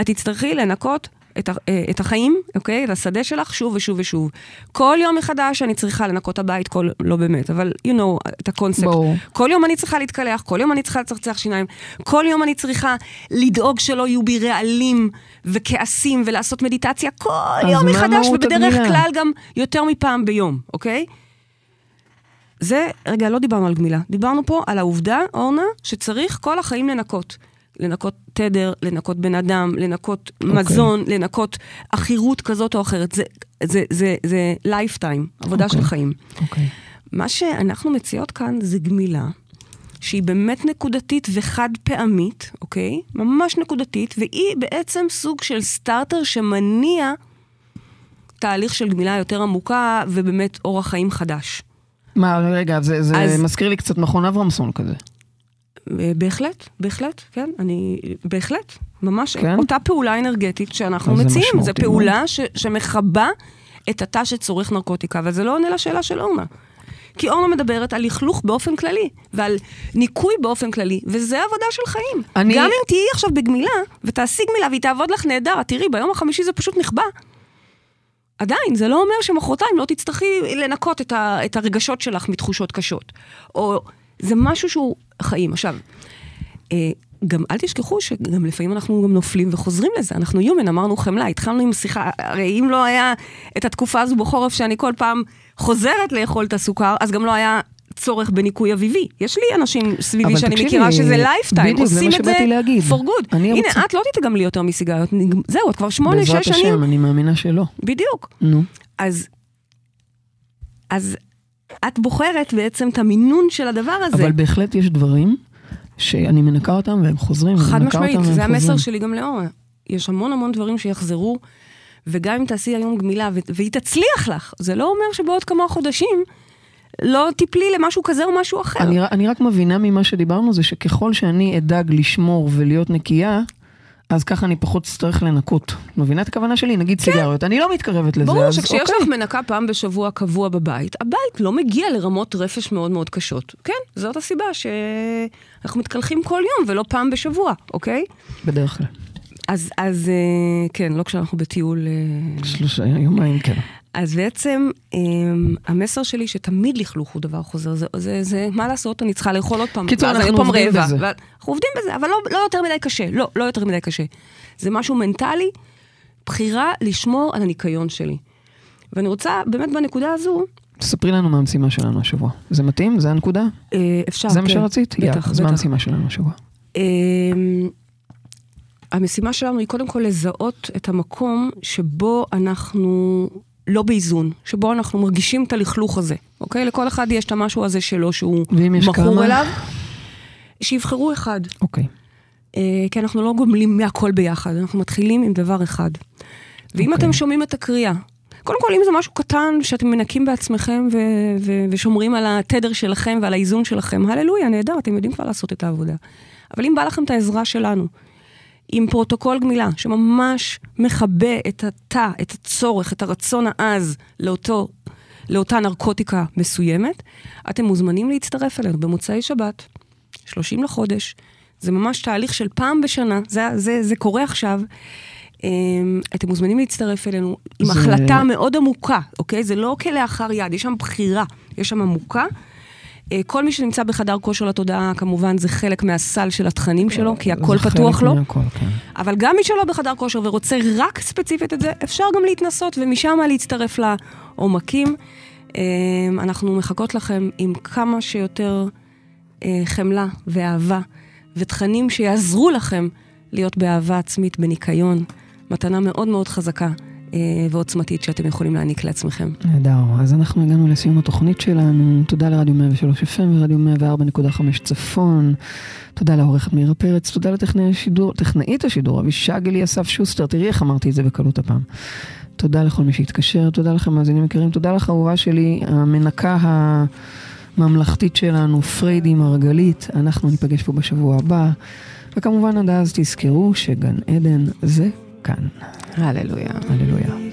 את תצטרכי לנקות את, אה, את החיים, אוקיי? את השדה שלך שוב ושוב ושוב. כל יום מחדש אני צריכה לנקות הבית, כל, לא באמת, אבל you know, את הקונספט. ברור. כל יום אני צריכה להתקלח, כל יום אני צריכה לצחצח שיניים, כל יום אני צריכה לדאוג שלא יהיו בי רעלים וכעסים ולעשות מדיטציה כל יום מחדש, ובדרך הגמילה? כלל גם יותר מפעם ביום, אוקיי? זה, רגע, לא דיברנו על גמילה. דיברנו פה על העובדה, אורנה, שצריך כל החיים לנקות. לנקות תדר, לנקות בן אדם, לנקות okay. מזון, לנקות עכירות כזאת או אחרת. זה, זה, זה, זה lifetime, עבודה אוקיי. של חיים. אוקיי. מה שאנחנו מציעות כאן זה גמילה, שהיא באמת נקודתית וחד פעמית, אוקיי? ממש נקודתית, והיא בעצם סוג של starter שמניע תהליך של גמילה יותר עמוקה ובאמת אורח חיים חדש. מה, רגע, זה, זה אז- מזכיר לי קצת מכון אברמסון כזה. בהחלט, בהחלט, כן, אני, בהחלט, ממש, כן? אותה פעולה אנרגטית שאנחנו מציעים, זו פעולה ש, שמכבה את התא שצורך נרקוטיקה, אבל זה לא עונה לשאלה של אורנה. כי אורנה מדברת על לכלוך באופן כללי, ועל ניקוי באופן כללי, וזה עבודה של חיים. אני- אני... גם אם תהיי עכשיו בגמילה, ותעשי גמילה והיא תעבוד לך נהדר, את תראי, ביום החמישי זה פשוט נכבה. עדיין, זה לא אומר שמחרתיים לא תצטרכי לנקות את, ה, את הרגשות שלך מתחושות קשות. או זה משהו שהוא חיים. עכשיו, אה, גם אל תשכחו שגם לפעמים אנחנו גם נופלים וחוזרים לזה. אנחנו יומן, אמרנו חמלה, התחלנו עם שיחה, הרי אם לא היה את התקופה הזו בחורף שאני כל פעם חוזרת לאכול את הסוכר, אז גם לא היה צורך בניקוי אביבי. יש לי אנשים סביבי שאני תקשיבי, מכירה שזה lifetime, עושים את זה להגיד. for good. הנה, רוצה- את לא תתגמלי יותר מסיגריות, זהו, את כבר שמונה, בעזרת שש שנים. השם, אני מאמינה שלא. בדיוק. נו. אז, אז את בוחרת בעצם את המינון של הדבר הזה. אבל בהחלט יש דברים שאני מנקה אותם והם חוזרים. חד משמעית, זה המסר חוזרים. שלי גם לאורה. יש המון המון דברים שיחזרו, וגם אם תעשי היום גמילה והיא תצליח לך, זה לא אומר שבעוד כמה חודשים לא תיפלי למשהו כזה או משהו אחר. אני, אני רק מבינה ממה שדיברנו, זה שככל שאני אדאג לשמור ולהיות נקייה, אז ככה אני פחות אצטרך לנקות. מבינה את הכוונה שלי? נגיד כן. סיגריות. אני לא מתקרבת לזה, ברור שכשיש אוקיי. לך מנקה פעם בשבוע קבוע בבית, הבית לא מגיע לרמות רפש מאוד מאוד קשות. כן, זאת הסיבה שאנחנו מתקלחים כל יום ולא פעם בשבוע, אוקיי? בדרך כלל. אז, אז אה, כן, לא כשאנחנו בטיול... אה, שלושה יומיים, כן. אז בעצם אמ, המסר שלי שתמיד לכלוך הוא דבר חוזר, זה, זה, זה מה לעשות, אני צריכה לאכול עוד פעם. קיצור, אנחנו עובדים רבע, בזה. אנחנו עובדים בזה, אבל לא, לא יותר מדי קשה, לא, לא יותר מדי קשה. זה משהו מנטלי, בחירה לשמור על הניקיון שלי. ואני רוצה, באמת בנקודה הזו... תספרי לנו מה המשימה שלנו השבוע. זה מתאים? זה הנקודה? אה, אפשר, כן. זה מה כן. שרצית? בטח, בטח. אז מה המשימה שלנו השבוע? אמ, המשימה שלנו היא קודם כל לזהות את המקום שבו אנחנו לא באיזון, שבו אנחנו מרגישים את הלכלוך הזה, אוקיי? לכל אחד יש את המשהו הזה שלו שהוא מכור אליו. שיבחרו אחד. אוקיי. אה, כי אנחנו לא גומלים מהכל ביחד, אנחנו מתחילים עם דבר אחד. ואם אוקיי. אתם שומעים את הקריאה, קודם כל, אם זה משהו קטן שאתם מנקים בעצמכם ו- ו- ושומרים על התדר שלכם ועל האיזון שלכם, הללויה, נהדר, אתם יודעים כבר לעשות את העבודה. אבל אם בא לכם את העזרה שלנו, עם פרוטוקול גמילה, שממש מכבה את התא, את הצורך, את הרצון העז לאותו, לאותה נרקוטיקה מסוימת, אתם מוזמנים להצטרף אלינו במוצאי שבת, 30 לחודש. זה ממש תהליך של פעם בשנה, זה, זה, זה קורה עכשיו. אמ, אתם מוזמנים להצטרף אלינו עם זה... החלטה מאוד עמוקה, אוקיי? זה לא כלאחר יד, יש שם בחירה, יש שם עמוקה. אה, כל מי שנמצא בחדר כושר לתודעה, כמובן, זה חלק מהסל של התכנים שלו, כי הכל פתוח לו. מהכל, כן. אבל גם מי שלא בחדר כושר ורוצה רק ספציפית את זה, אפשר גם להתנסות ומשם להצטרף לעומקים. אה, אנחנו מחכות לכם עם כמה שיותר אה, חמלה ואהבה ותכנים שיעזרו לכם להיות באהבה עצמית, בניקיון. מתנה מאוד מאוד חזקה. אה, ועוצמתית שאתם יכולים להעניק לעצמכם. נהדר. אז אנחנו הגענו לסיום התוכנית שלנו. תודה לרדיו 103 FM ורדיו 104.5 צפון. תודה לעורכת מאירה פרץ, תודה לטכנאית השידור, השידור, אבישג אלי אסף שוסטר. תראי איך אמרתי את זה בקלות הפעם. תודה לכל מי שהתקשר, תודה לכם מאזינים יקרים, תודה לך אהובה שלי, המנקה הממלכתית שלנו, פריידי מרגלית. אנחנו ניפגש פה בשבוע הבא. וכמובן עד אז תזכרו שגן עדן זה כאן. הללויה. הללויה.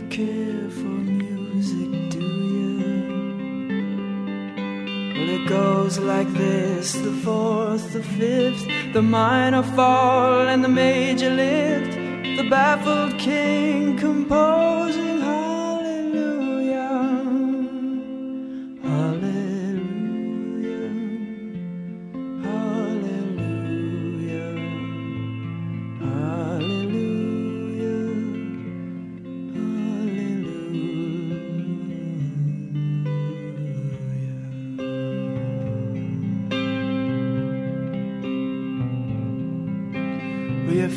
it goes like this the fourth, the fifth, the minor fall and the major lift, the baffled king composing hallelujah. Hallelujah.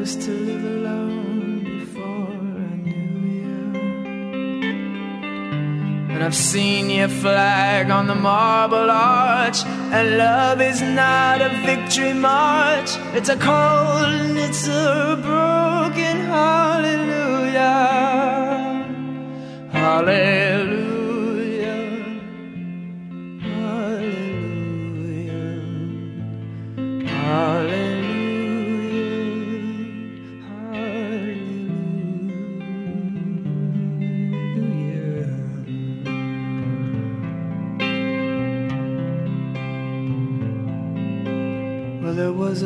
used to live alone before I knew you. And I've seen your flag on the marble arch. And love is not a victory march, it's a cold and it's a broken hallelujah. Hallelujah.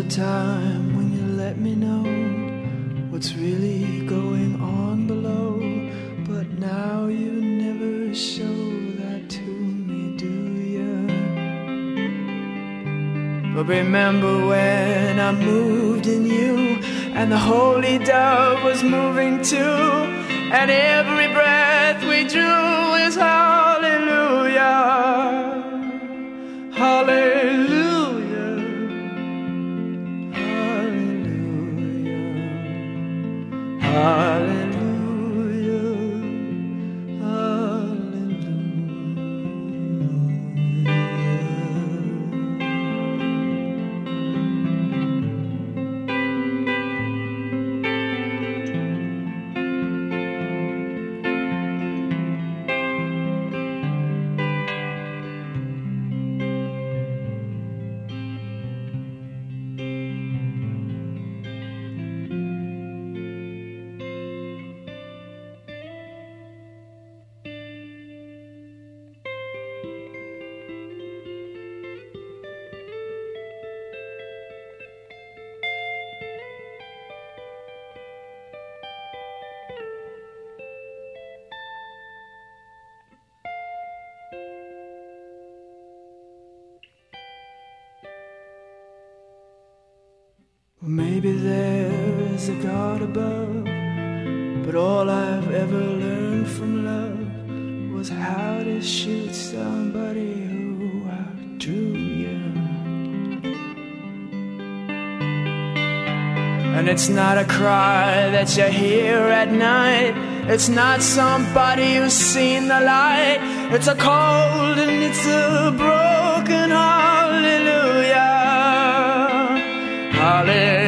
A time when you let me know what's really going on below. But now you never show that to me, do you? But remember when I moved in you, and the holy dove was moving too, and every breath we drew is hallelujah, shoot somebody who outdrew you. And it's not a cry that you hear at night. It's not somebody who's seen the light. It's a cold and it's a broken hallelujah. Hallelujah.